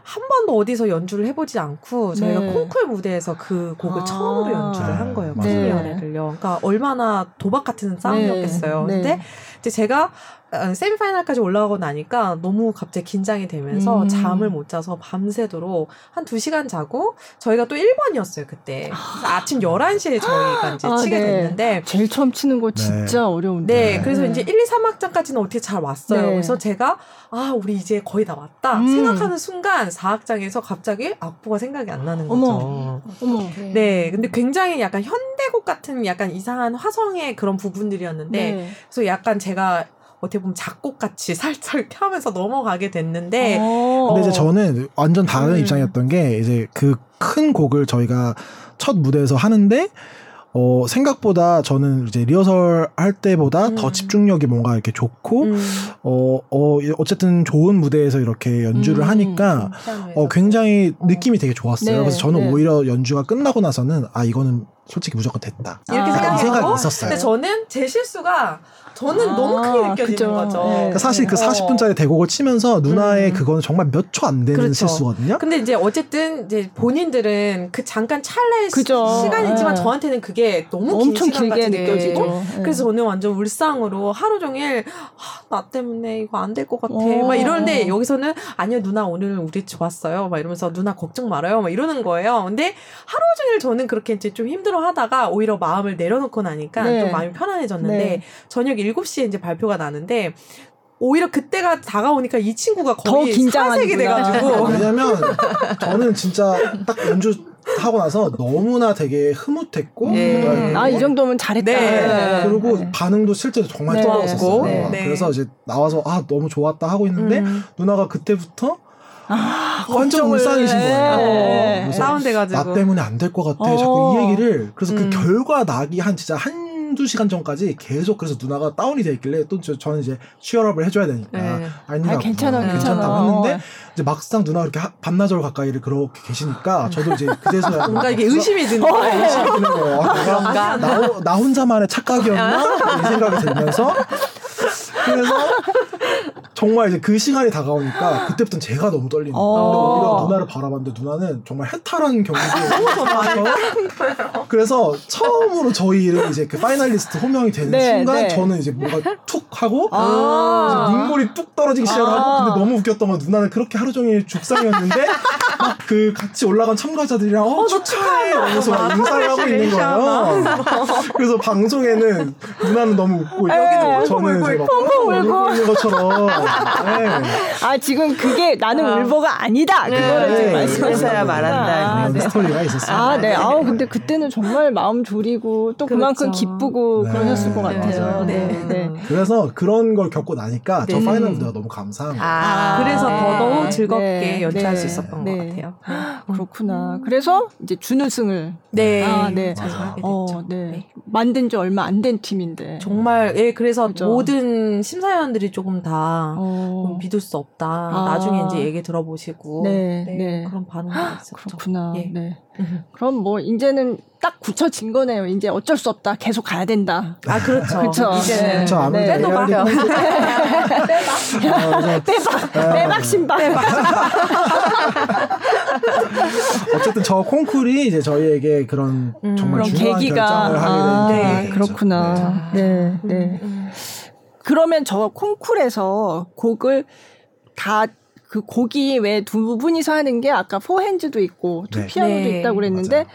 한 번도 어디서 연주를 해보지 않고 저희가 네. 콩쿨 무대에서 그 곡을 아~ 처음으로 연주를 한 거예요. 네. 마술연애를요. 그러니까 얼마나 도박 같은 싸움이었겠어요. 네. 근데 이제 제가 어, 세미파이널까지 올라가고 나니까 너무 갑자기 긴장이 되면서 음. 잠을 못 자서 밤새도록 한 2시간 자고 저희가 또 1번이었어요, 그때. 아. 침 11시에 저희가 이제 아, 치게 네. 됐는데 제일 처음 치는 거 진짜 네. 어려운데. 네, 그래서 네. 이제 1, 2, 3학장까지는 어떻게 잘 왔어요. 네. 그래서 제가 아, 우리 이제 거의 다 왔다. 음. 생각하는 순간 4학장에서 갑자기 악보가 생각이 안 나는 거죠. 어머. 어머. 네, 근데 굉장히 약간 현대곡 같은 약간 이상한 화성의 그런 부분들이었는데 네. 그래서 약간 제가 어떻게 보면 작곡 같이 살짝 하면서 넘어가게 됐는데. 어. 근데 이제 저는 완전 다른 음. 입장이었던 게 이제 그 큰 곡을 저희가 첫 무대에서 하는데 어, 생각보다 저는 이제 리허설 할 때보다 음. 더 집중력이 뭔가 이렇게 좋고, 음. 어, 어, 어쨌든 좋은 무대에서 이렇게 연주를 음. 하니까, 어, 굉장히 어. 느낌이 되게 좋았어요. 네. 그래서 저는 네. 오히려 연주가 끝나고 나서는, 아, 이거는 솔직히 무조건 됐다. 이렇게 아, 생각이 있었어요. 근데 저는 제 실수가 저는 아, 너무 크게 느껴지는 그죠. 거죠. 네. 그러니까 사실 그 40분짜리 어. 대곡을 치면서 누나의 음. 그거는 정말 몇 초 안 되는 그렇죠. 실수거든요. 근데 이제 어쨌든 이제 본인들은 그 잠깐 찰나의 그죠. 시간이지만 네. 저한테는 그게 너무 엄청 길게 느껴지고 네. 그래서 저는 완전 울상으로 하루 종일 아, 나 때문에 이거 안 될 것 같아. 오. 막 이러는데 여기서는 아니요 누나 오늘 우리 좋았어요. 막 이러면서 누나 걱정 말아요. 막 이러는 거예요. 근데 하루 종일 저는 그렇게 이제 좀 힘들어 하다가 오히려 마음을 내려놓고 나니까 네. 좀 마음이 편안해졌는데 네. 저녁 7시에 이제 발표가 나는데 오히려 그때가 다가오니까 이 친구가 거의 사색이 돼가지고 왜냐면 저는 진짜 딱 연주 하고 나서 너무나 되게 흐뭇했고 네. 아이 정도면 잘했다 네. 그리고 네. 반응도 실제로 정말 네. 떨어졌었어요 네. 그래서 이제 나와서 아 너무 좋았다 하고 있는데 음. 누나가 그때부터 아, 완전 울상이신 거예요. 네. 다운돼가지고 나 때문에 안 될 것 같아. 어. 자꾸 이 얘기를 그래서 그 음. 그 결과 나기 한 진짜 한 한두 시간 전까지 계속 그래서 누나가 다운이 돼 있길래 또 저, 저는 이제 취업을 해줘야 되니까 네. 아니 아, 괜찮아 뭐, 괜찮다고 했는데 이제 막상 누나가 이렇게 하, 반나절 가까이를 그렇게 계시니까 저도 이제 그제서 뭔가 이게 의심이 드는 거예요. 의심이 드는 거예요. 아, 나, 나 혼자만의 착각이었나 이 생각이 들면서 그래서 정말 이제 그 시간이 다가오니까 그때부터 제가 너무 떨리는 거예요. 어. 오히려 누나를 바라봤는데 누나는 정말 해탈한 경기에 그래서 처음으로 저희 이름이 이제 그 파이널리스트 호명이 되는 네, 순간 네. 저는 이제 뭔가 툭 하고 아~ 눈물이 뚝 떨어지기 시작하고 아~ 근데 너무 웃겼던 건 누나는 그렇게 하루 종일 죽상이었는데 막 그 같이 올라간 참가자들이랑 어, 어 축하해 막 인사를 하고 있는 거예요. 그래서 방송에는 누나는 너무 웃고 있고 저는 이제 막 울고 있는 것처럼 네. 아 지금 그게 나는 아. 울보가 아니다. 네. 그거를 지금 말씀하셔야 말한다. 그런 네. 스토리가 있었어요. 아 네. 아우 근데 그때는 정말 마음 졸이고 또 그렇죠. 그만큼 기쁘고 네. 그러셨을 것 같아요. 네. 네. 그래서 그런 걸 겪고 나니까 저 final 무대가 너무 감사한 거예요. 아, 아, 그래서 더더욱 즐겁게 연주할 수 있었던 것 같아요. 그렇구나. 그래서 이제 준우승을 네. 아, 네. 어, 네. 만든 지 얼마 안 된 팀인데. 정말 예 그래서 그렇죠. 모든 심사위원들이 조금 다 어. 믿을 수 없다. 아. 나중에 이제 얘기 들어보시고 네, 네, 네. 그런 반응이 있었죠. 그렇구나. 예. 네. 그럼 뭐 이제는 딱 굳혀진 거네요. 이제 어쩔 수 없다. 계속 가야 된다. 아 그렇죠. 그렇죠. 이제는 그 네. 빼도 막 빼박 빼박 빼박 신발. 빼박. 어쨌든 저 콩쿨이 이제 저희에게 그런 음, 정말 그런 중요한 계기가 결정을 하게 된 아, 네, 그렇구나. 네, 네. 네. 음. 그러면 저 콩쿨에서 곡을 다 그 곡이 왜 두 분이서 하는 게 아까 포핸즈도 있고 투피아노도 네. 있다고 그랬는데 맞아요.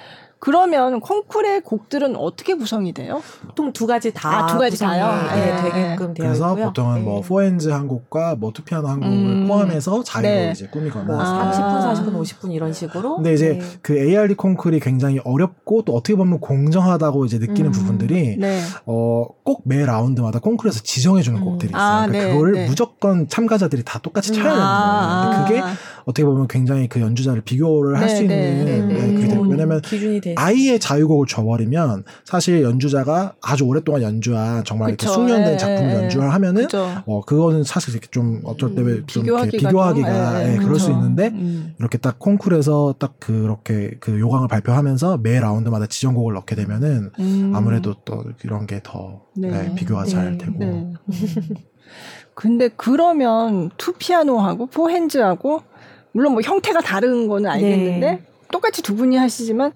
그러면 콩쿨의 곡들은 어떻게 구성이 돼요? 보통 두 가지 다. 아, 두 가지 다요? 네, 네. 되게끔 되어 그래서 있고요. 보통은 뭐 네. 뭐 포엔즈 한 곡과 뭐 투피아노 한 곡을 음. 포함해서 자리로 네. 이제 꾸미거나. 뭐 아. 30분, 40분, 50분 이런 식으로. 근데 이제 네. 그 ARD 콩쿨이 굉장히 어렵고 또 어떻게 보면 공정하다고 이제 느끼는 음. 부분들이 네. 어, 꼭 매 라운드마다 콩쿨에서 지정해주는 음. 곡들이 있어요. 아, 그러니까 네, 그거를 무조건 참가자들이 다 똑같이 쳐야 되는 아. 거예요. 근데 그게 어떻게 보면 굉장히 그 연주자를 비교를 할 수 있는 네, 왜냐면 아이의 자유 곡을 줘버리면 사실 연주자가 아주 오랫동안 연주한 정말 이렇게 숙련된 예, 작품을 예, 연주를 하면은 그쵸. 어 그거는 사실 이렇게 좀 어쩔 때좀 음, 비교하기가, 비교하기가 예, 예, 그럴 수 있는데 음. 이렇게 딱 콩쿨에서 딱 그렇게 그 요강을 발표하면서 매 라운드마다 지정곡을 넣게 되면은 음. 아무래도 또 이런 게더 네. 네, 비교가 네. 잘 되고. 네. 근데 그러면 two piano하고 four hands하고 물론 뭐 형태가 다른 거는 알겠는데 네. 똑같이 두 분이 하시지만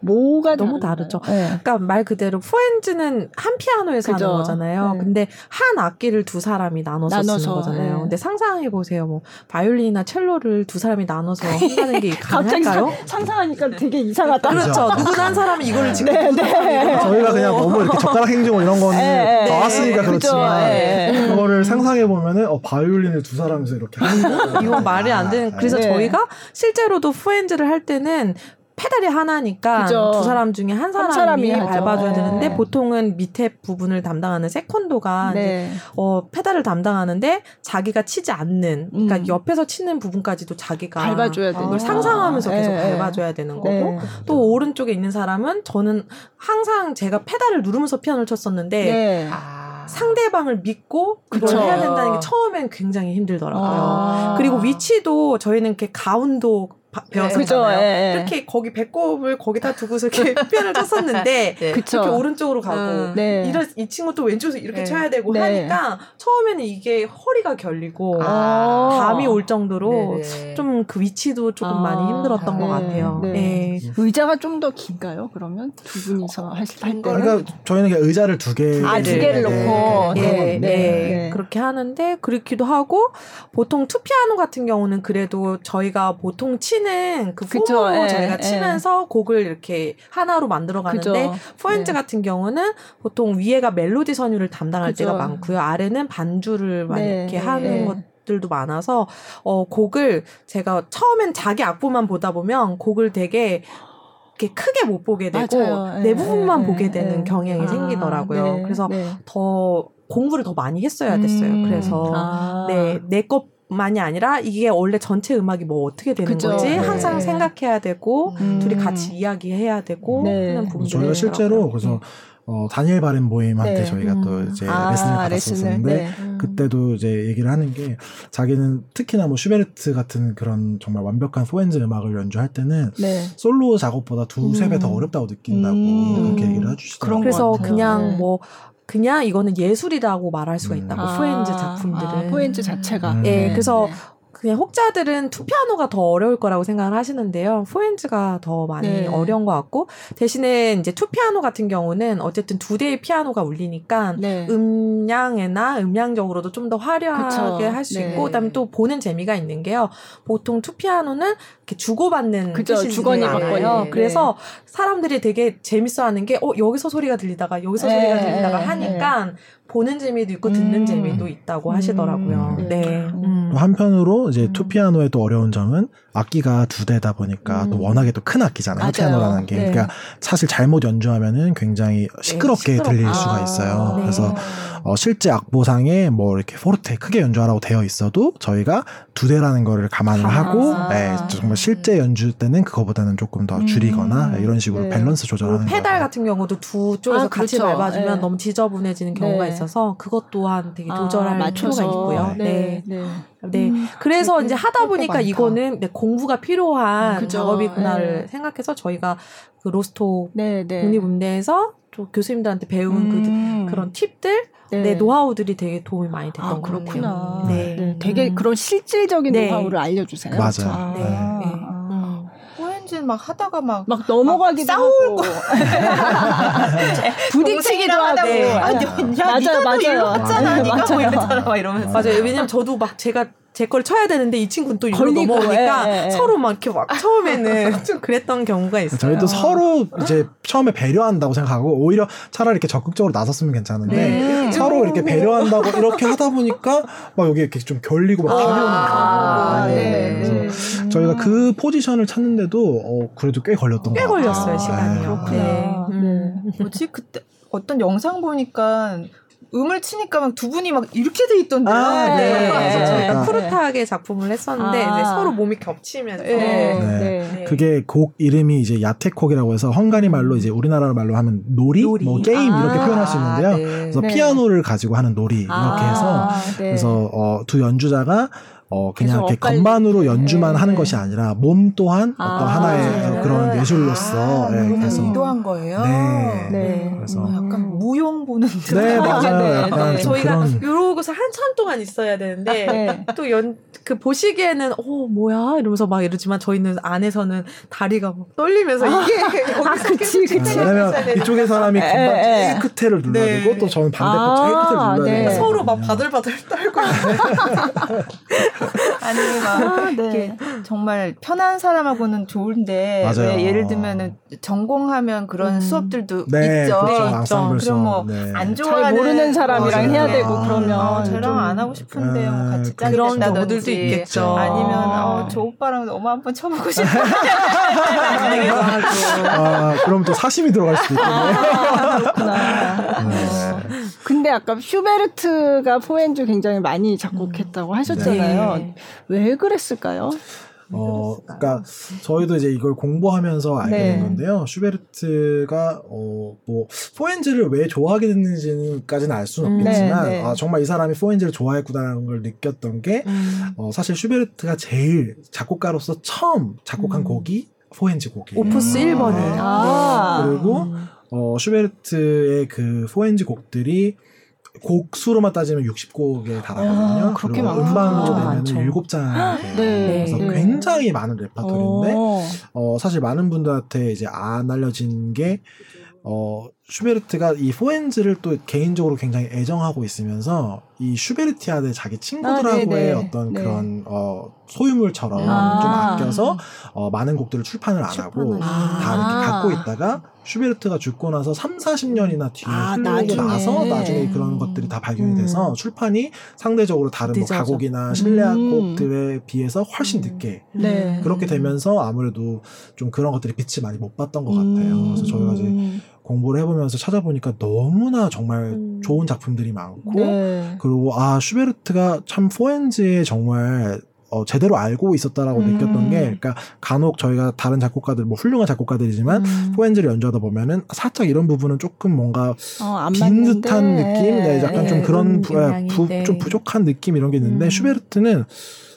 뭐가 너무 다르죠. 네. 그러니까 말 그대로 프렌즈는 한 피아노에서 그죠. 하는 거잖아요. 네. 근데 한 악기를 두 사람이 나눠서, 나눠서 쓰는 거잖아요. 네. 근데 상상해 보세요. 뭐 바이올린이나 첼로를 두 사람이 나눠서 한다는 게 가능할까요? 상상하니까 되게 이상하다. 그렇죠. 누구나 한 사람이 이거를 지금 네, 네. 저희가 그냥 너무 이렇게 젓가락 행정 이런 거는 네, 나왔으니까 그렇지만 그거를 상상해 보면은 어, 바이올린을 두 사람이서 이렇게 하는 이건 말이 안 되는. 그래서 저희가 실제로도 four hands를 할 때는 페달이 하나니까 그죠. 두 사람 중에 한 사람이, 한 사람이 밟아줘야 되는데 네. 보통은 밑에 부분을 담당하는 secondo가 네. 어, 페달을 담당하는데 자기가 치지 않는 그러니까 음. 옆에서 치는 부분까지도 자기가 밟아줘야 되는 걸 상상하면서 계속 네. 밟아줘야 되는 거고 네. 또 오른쪽에 있는 사람은 저는 항상 제가 페달을 누르면서 피아노를 쳤었는데 네. 아. 상대방을 믿고 그걸 그쵸. 해야 된다는 게 처음엔 굉장히 힘들더라고요. 아. 그리고 위치도 저희는 이렇게 가운데 배웠었잖아요. 네, 이렇게 거기 배꼽을 거기다 두고서 이렇게 편을 쳤었는데 네. 이렇게 오른쪽으로 가고 음, 네. 이런 이 친구도 왼쪽에서 이렇게 네. 쳐야 되고 네. 하니까 처음에는 이게 허리가 결리고 아. 담이 올 정도로 좀 그 위치도 조금 아. 많이 힘들었던 것 같아요. 네. 의자가 좀 더 긴가요? 그러면 두 분이서 하실 때? 그러니까 저희는 의자를 두 개. 아 두 개를 놓고 네. 네. 그렇게 하는데 그렇기도 하고 보통 투피아노 같은 경우는 그래도 저희가 보통 치 치는 그 폼으로 예, 저희가 예. 치면서 곡을 이렇게 하나로 만들어 가는데 포엔즈 예. 같은 경우는 보통 위에가 멜로디 선율을 담당할 그쵸. 때가 많고요. 아래는 반주를 막 네. 이렇게 하는 것 들도 많아서 어 곡을 제가 처음엔 자기 악보만 보다 보면 곡을 되게 이렇게 크게 못 보게 되고 맞아요. 내 부분만 네, 보게 되는 네. 경향이 아, 생기더라고요. 네, 그래서 네. 더 공부를 더 많이 했어야 됐어요. 음, 그래서 아. 네 내 것 만이 아니라 이게 원래 전체 음악이 뭐 어떻게 되는 그죠. 거지 네. 항상 생각해야 되고 음. 둘이 같이 이야기해야 되고 네. 하는 부분이 저희가 실제로 그래서 네. 어, 다니엘 바렌보임한테 네. 저희가 음. 또 이제 아, 레슨을 받았었는데 네. 음. 그때도 이제 얘기를 하는 게 자기는 특히나 뭐 슈베르트 같은 그런 정말 완벽한 four hands 음악을 연주할 때는 네. 솔로 작업보다 두세 배더 음. 어렵다고 느낀다고 음. 그렇게 얘기를 해주시더라고요. 그래서 그냥 네. 뭐 그냥 이거는 예술이라고 말할 수가 있다고 음. four hands 아, 작품들은 아, four hands 자체가 음. 예 네, 그래서 네. 그냥 혹자들은 two piano가 더 어려울 거라고 생각을 하시는데요. four hands가 더 많이 네. 어려운 것 같고 대신에 이제 투피아노 같은 경우는 어쨌든 두 대의 피아노가 울리니까 네. 음량이나 음량적으로도 좀 더 화려하게 할 수 있고 네. 그다음에 또 보는 재미가 있는 게요. 보통 투피아노는 이렇게 주고받는 뜻이 주거니 받거요 네. 그래서 사람들이 되게 재밌어하는 게 어 여기서 소리가 들리다가 여기서 소리가 네. 들리다가 하니까 보는 재미도 있고 듣는 음. 재미도 있다고 하시더라고요. 음. 네. 음. 한편으로 이제 음. 투피아노의 또 어려운 점은 악기가 두 대다 보니까 또 음. 워낙에 또 큰 악기잖아요. 맞아요. 피아노라는 게. 네. 그러니까 사실 잘못 연주하면은 굉장히 시끄럽게 네, 시끄럽... 들릴 수가 아, 있어요. 네. 그래서 어, 실제 악보상에 뭐 이렇게 포르테 크게 연주하라고 되어 있어도 저희가 두 대라는 거를 감안을 아, 하고 네, 정말 실제 연주 때는 그거보다는 조금 더 줄이거나 음, 이런 식으로 네. 밸런스 조절하는 페달 거예요. 같은 경우도 두 쪽에서 아, 같이 그렇죠. 밟아주면 네. 너무 지저분해지는 경우가 네. 있어서 그것 또한 되게 아, 조절할 아, 필요가 있고요. 네. 네. 네. 음, 그래서 이제 하다 보니까 이거는 네, 공부가 필요한 음, 작업이구나를 네. 생각해서 저희가 그 로스토 네, 네. 국립음대에서 교수님들한테 배운 그 음. 그, 그런 팁들 네. 네. 노하우들이 되게 도움이 많이 됐던 아, 것 같아요. 네. 네. 되게 음. 그런 실질적인 네. 노하우를 알려주세요. 맞아요. 아, 네. 는막 하다가 막, 막 넘어가기도 막 싸우고 부딪히기도 하고 네. 아니, 야, 맞아요, 맞아요. 했잖아, 네가 맞아요. 뭐 이랬잖아, 막 이러면서 맞아요. 왜냐면 저도 막 제가 제 걸 쳐야 되는데 이 친구는 또 이로 넘어오니까 예, 예, 예. 서로 막 이렇게 막 처음에는 좀 그랬던 경우가 있어요. 저희도 서로 이제 처음에 배려한다고 생각하고 오히려 차라리 이렇게 적극적으로 나섰으면 괜찮은데 네. 서로 이렇게 배려한다고 이렇게 하다 보니까 막 여기 이렇게 좀 결리고 막 기면는 아, 네. 네. 그래서 음. 저희가 그 포지션을 찾는데도 어, 그래도 꽤 걸렸던 꽤 걸렸어요 시간이. 네. 네. 음. 뭐지 그때 어떤 영상 보니까 음을 치니까 막 두 분이 막 이렇게 돼 있던데요. 아, 네. 네. 그래서 저희가 푸르타하게 작품을 했었는데 아. 이제 서로 몸이 겹치면서 네. 네. 네. 네. 그게 곡 이름이 이제 야테콕이라고 해서 헝가리 말로 이제 우리나라 말로 하면 놀이, 놀이. 뭐 게임 아. 이렇게 표현할 수 있는데요. 그래서 피아노를 가지고 하는 놀이 이렇게 해서 그래서 어, 두 연주자가 어 그냥 이렇게 건반으로 연주만 네. 하는 것이 아니라 몸 또한 아, 어떤 하나의 네. 그런 예술로서 아, 네, 그래서 의도한 거예요. 네. 네. 그래서 어, 약간 무용 보는 듯. 네 맞아요. 네, 약간 네. 저희가 그런... 이러고서 한참 동안 있어야 되는데 네. 또연 그 보시기에는 어 뭐야 이러면서 막 이러지만 저희는 안에서는 다리가 막 떨리면서 아, 이게 아 그치 그치. 왜냐면 이쪽에 사람이 건반 제일 끝에를 눌러야 되고 또 저는 반대쪽 아, 제일 끝에를 눌러야 되고 서로 막 바들바들 떨고. 아니 막 아, 네. 정말 편한 사람하고는 좋은데 왜 예를 들면은 전공하면 그런 음. 수업들도 네, 있죠. 그렇죠. 그럼 뭐안 네. 좋아하는 모르는 사람이랑 맞아요. 해야 되고 아, 그러면 어, 저랑 안 하고 싶은데 뭐 같이 짜게 그런 경우들도 있겠죠. 아니면 어, 저 오빠랑 너무 한번 쳐보고 싶어. 아, 그럼 또 사심이 들어갈 수도 있겠네. 아, 그렇구나. 네. 근데 아까 슈베르트가 포엔즈 굉장히 많이 작곡했다고 하셨잖아요. 네. 왜 그랬을까요? 어, 그러니까 저희도 이제 이걸 공부하면서 알게 네. 된 건데요. 슈베르트가 어, 뭐 four hands를 왜 좋아하게 됐는지까지는 알 수는 음, 없겠지만 네, 네. 아, 정말 이 사람이 four hands를 좋아했구나라는 걸 느꼈던 게 음. 어, 사실 슈베르트가 제일 작곡가로서 처음 작곡한 음. 곡이 four hands 곡이에요. Opus 1번이. 아. 그리고 어, 슈베르트의 그 four hands 곡들이 곡 수로만 따지면 60곡에 달하거든요. 아, 그렇게 많 음반으로 되면 7장. 네. 그래서 네. 굉장히 많은 레파토리인데 어. 어, 사실 많은 분들한테 이제 안 알려진 게 어, 슈베르트가 이 four hands를 또 개인적으로 굉장히 애정하고 있으면서 이 슈베르티아드 자기 친구들하고의 아, 어떤 네. 그런 어 소유물처럼 아. 좀 아껴서 어 많은 곡들을 출판을 안 하고 아. 다 이렇게 갖고 있다가 슈베르트가 죽고 나서 3, 40년이나 뒤에 아, 흘러고 나서 나중에 그런 것들이 다 발견이 돼서 음. 출판이 상대적으로 다른 뭐 가곡이나 실내악 음. 곡들에 비해서 훨씬 음. 늦게 네. 그렇게 되면서 아무래도 좀 그런 것들이 빛이 많이 못 봤던 것 같아요. 그래서 저희가 이제 공부를 해보면서 찾아보니까 너무나 정말 음. 좋은 작품들이 많고 네. 그리고 아 슈베르트가 참 four hands에 정말 어, 제대로 알고 있었다라고 음. 느꼈던 게, 그러니까 간혹 저희가 다른 작곡가들, 뭐 훌륭한 작곡가들이지만 음. four hands를 연주하다 보면은 살짝 이런 부분은 조금 뭔가 어, 빈 듯한 느낌, 네, 약간 네. 좀 그런 부, 부, 부, 좀 부족한 느낌 이런 게 있는데 음. 슈베르트는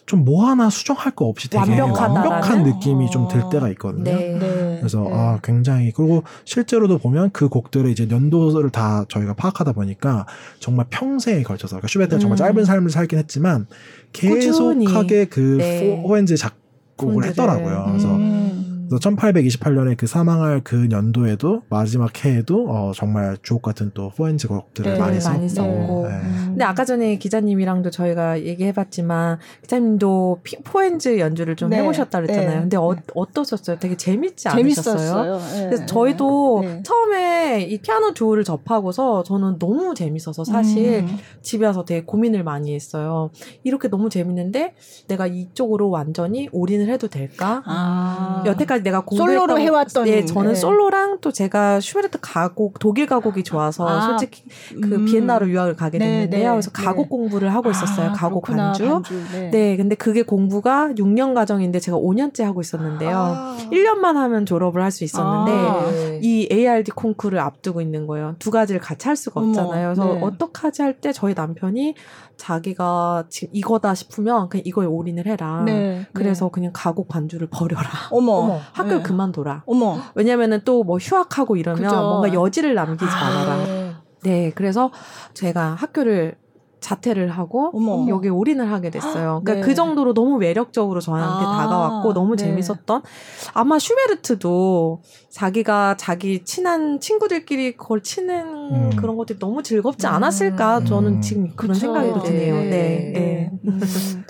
좀 뭐 하나 수정할 거 없이 되게 완벽한 느낌이 좀들 때가 있거든요. 네. 네. 그래서 네. 아 굉장히 그리고 실제로도 보면 그 곡들의 이제 연도를 다 저희가 파악하다 보니까 정말 평생에 걸쳐서 그러니까 슈베트가 음. 정말 짧은 삶을 살긴 했지만 계속하게 그 네. 호엔즈 작곡을 했더라고요. 그래서 음. 그래서 1828년에 그 사망할 그 연도에도 마지막 해에도 어, 정말 주옥 같은 또 포엔즈 곡들을 네, 많이, 많이 썼고. 네. 음. 근데 아까 전에 기자님이랑도 저희가 얘기해봤지만 기자님도 피, four hands 연주를 좀 네. 해보셨다 그랬잖아요. 네. 근데 어, 어떠셨어요? 되게 재밌지 않으셨어요? 재밌었어요. 네. 그래서 저희도 네. 처음에 이 피아노 듀오를 접하고서 저는 너무 재밌어서 사실 음. 집에 와서 되게 고민을 많이 했어요. 이렇게 너무 재밌는데 내가 이쪽으로 완전히 올인을 해도 될까? 아. 여태까지 내가 솔로로 해왔던 네, 저는 네. 솔로랑 또 제가 슈베르트 가곡 독일 가곡이 좋아서 아, 솔직히 그 음. 비엔나로 유학을 가게 네, 됐는데요. 네, 그래서 가곡 네. 공부를 하고 있었어요. 아, 가곡 그렇구나, 반주. 반주. 네. 근데 그게 공부가 6년 과정인데 제가 5년째 하고 있었는데요. 아. 1년만 하면 졸업을 할 수 있었는데 아. 이 ARD 콩쿠르를 앞두고 있는 거예요. 두 가지를 같이 할 수가 없잖아요. 그래서 어떡하지 할 때 저희 남편이 자기가 지금 이거다 싶으면 그냥 이거에 올인을 해라. 네, 그래서 네. 그냥 가곡 반주를 버려라. 어머. 어머. 학교 네. 그만둬라. 어머. 왜냐면은 또 뭐 휴학하고 이러면 그죠. 뭔가 여지를 남기지 아, 말아라. 네. 네. 그래서 제가 학교를 자퇴를 하고 어머. 여기 올인을 하게 됐어요. 그러니까 네. 그 정도로 너무 매력적으로 저한테 아, 다가왔고 너무 네. 재밌었던 아마 슈베르트도 자기가 자기 친한 친구들끼리 그걸 치는 음. 그런 것들이 너무 즐겁지 음. 않았을까 음. 저는 지금 그런 그쵸. 생각이 드네요. 네. 네.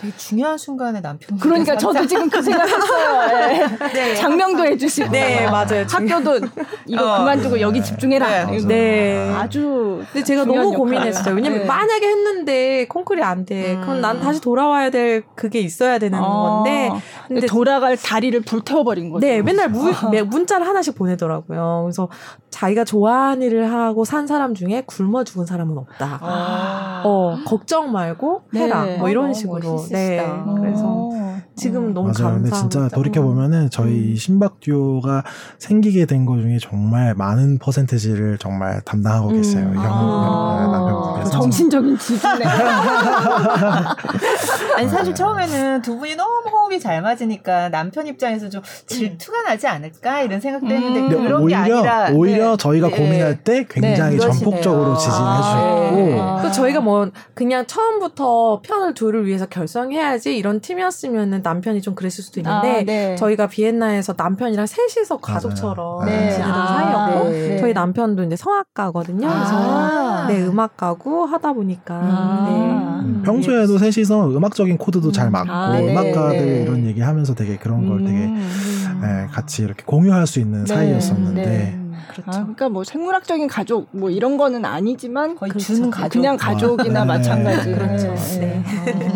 네. 음. 되게 중요한 순간에 남편 그러니까 저도 지금 그 생각했어요. 네. 네. 장명도 해주시고 네 맞아요. 학교도 이거 어. 그만두고 여기 집중해라. 네. 네. 아주 근데 제가 너무 고민했어요. 왜냐면 만약에 했는 했는데 콩쿨이 안 돼. 음. 그럼 난 다시 돌아와야 될 그게 있어야 되는 아. 건데. 근데 돌아갈 다리를 불태워버린 거죠. 네, 맨날 무, 아. 문자를 하나씩 보내더라고요. 그래서 자기가 좋아하는 일을 하고 산 사람 중에 굶어 죽은 사람은 없다. 아. 어, 걱정 말고 해라. 네. 뭐 이런 식으로. 멋있으시다. 네. 그래서 지금 음. 너무 맞아요. 근데 진짜 돌이켜 보면은 저희 음. 신박 듀오가 생기게 된것 중에 정말 많은 퍼센테지를 정말 담당하고 음. 계세요. 음. 형, 아~ 남편분께서 정신적인 지주네. 아니 사실 처음에는 두 분이 너무 호흡이 잘 맞으니까 남편 입장에서 좀 질투가 나지 않을까 이런 생각도 했는데 음. 그런 오히려, 게 아니라 오히려 네. 저희가 네. 고민할 때 굉장히 네, 전폭적으로 지지를 아~ 해주셨고 아~ 그 저희가 뭐 그냥 처음부터 편을 둘을 위해서 결성해야지 이런 팀이었으면은 남편이 좀 그랬을 수도 있는데 아, 네. 저희가 비엔나에서 남편이랑 셋이서 가족처럼 네. 지내던 아, 사이였고 네. 저희 남편도 이제 성악가거든요. 아. 그래서 네 음악가고 하다 보니까 아. 네. 음, 평소에도 셋이서 음악적인 코드도 잘 음. 맞고 아, 네. 음악가들 네. 이런 얘기하면서 되게 그런 걸 되게 음. 네, 같이 이렇게 공유할 수 있는 사이였었는데. 그렇죠. 아, 그러니까 뭐 생물학적인 가족 뭐 이런 거는 아니지만 거의 그렇죠. 준 가족. 그냥 가족이나 아, 마찬가지. 그렇죠. 네.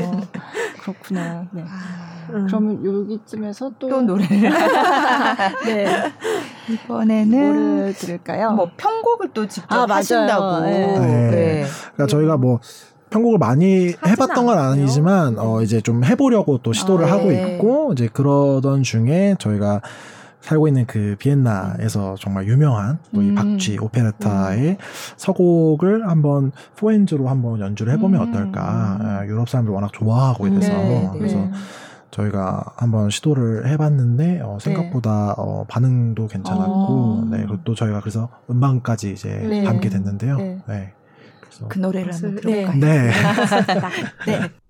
어, 그렇구나. 네. 음. 그러면 여기쯤에서 또, 또 노래를 네 이번에는 뭐를 들을까요? 뭐 편곡을 또 직접 아, 하신다고. 네. 네. 네. 그러니까 저희가 뭐 편곡을 많이 해봤던 건 아니지만 어 이제 좀 해보려고 또 시도를 아, 하고 네. 있고 이제 그러던 중에 저희가 살고 있는 그 비엔나에서 정말 유명한 또이 음. 박쥐 오페라타의 음. 서곡을 한번 포엔즈로 한번 연주를 해보면 음. 어떨까? 아, 유럽 사람들 워낙 좋아하고 이래서 네, 네. 그래서 저희가 한번 시도를 해봤는데 어, 생각보다 네. 어, 반응도 괜찮았고 어. 네 그리고 또 저희가 그래서 음반까지 이제 네. 담게 됐는데요. 네. 네. 그래서 그 노래를 한번 들어볼까요? 네. 네.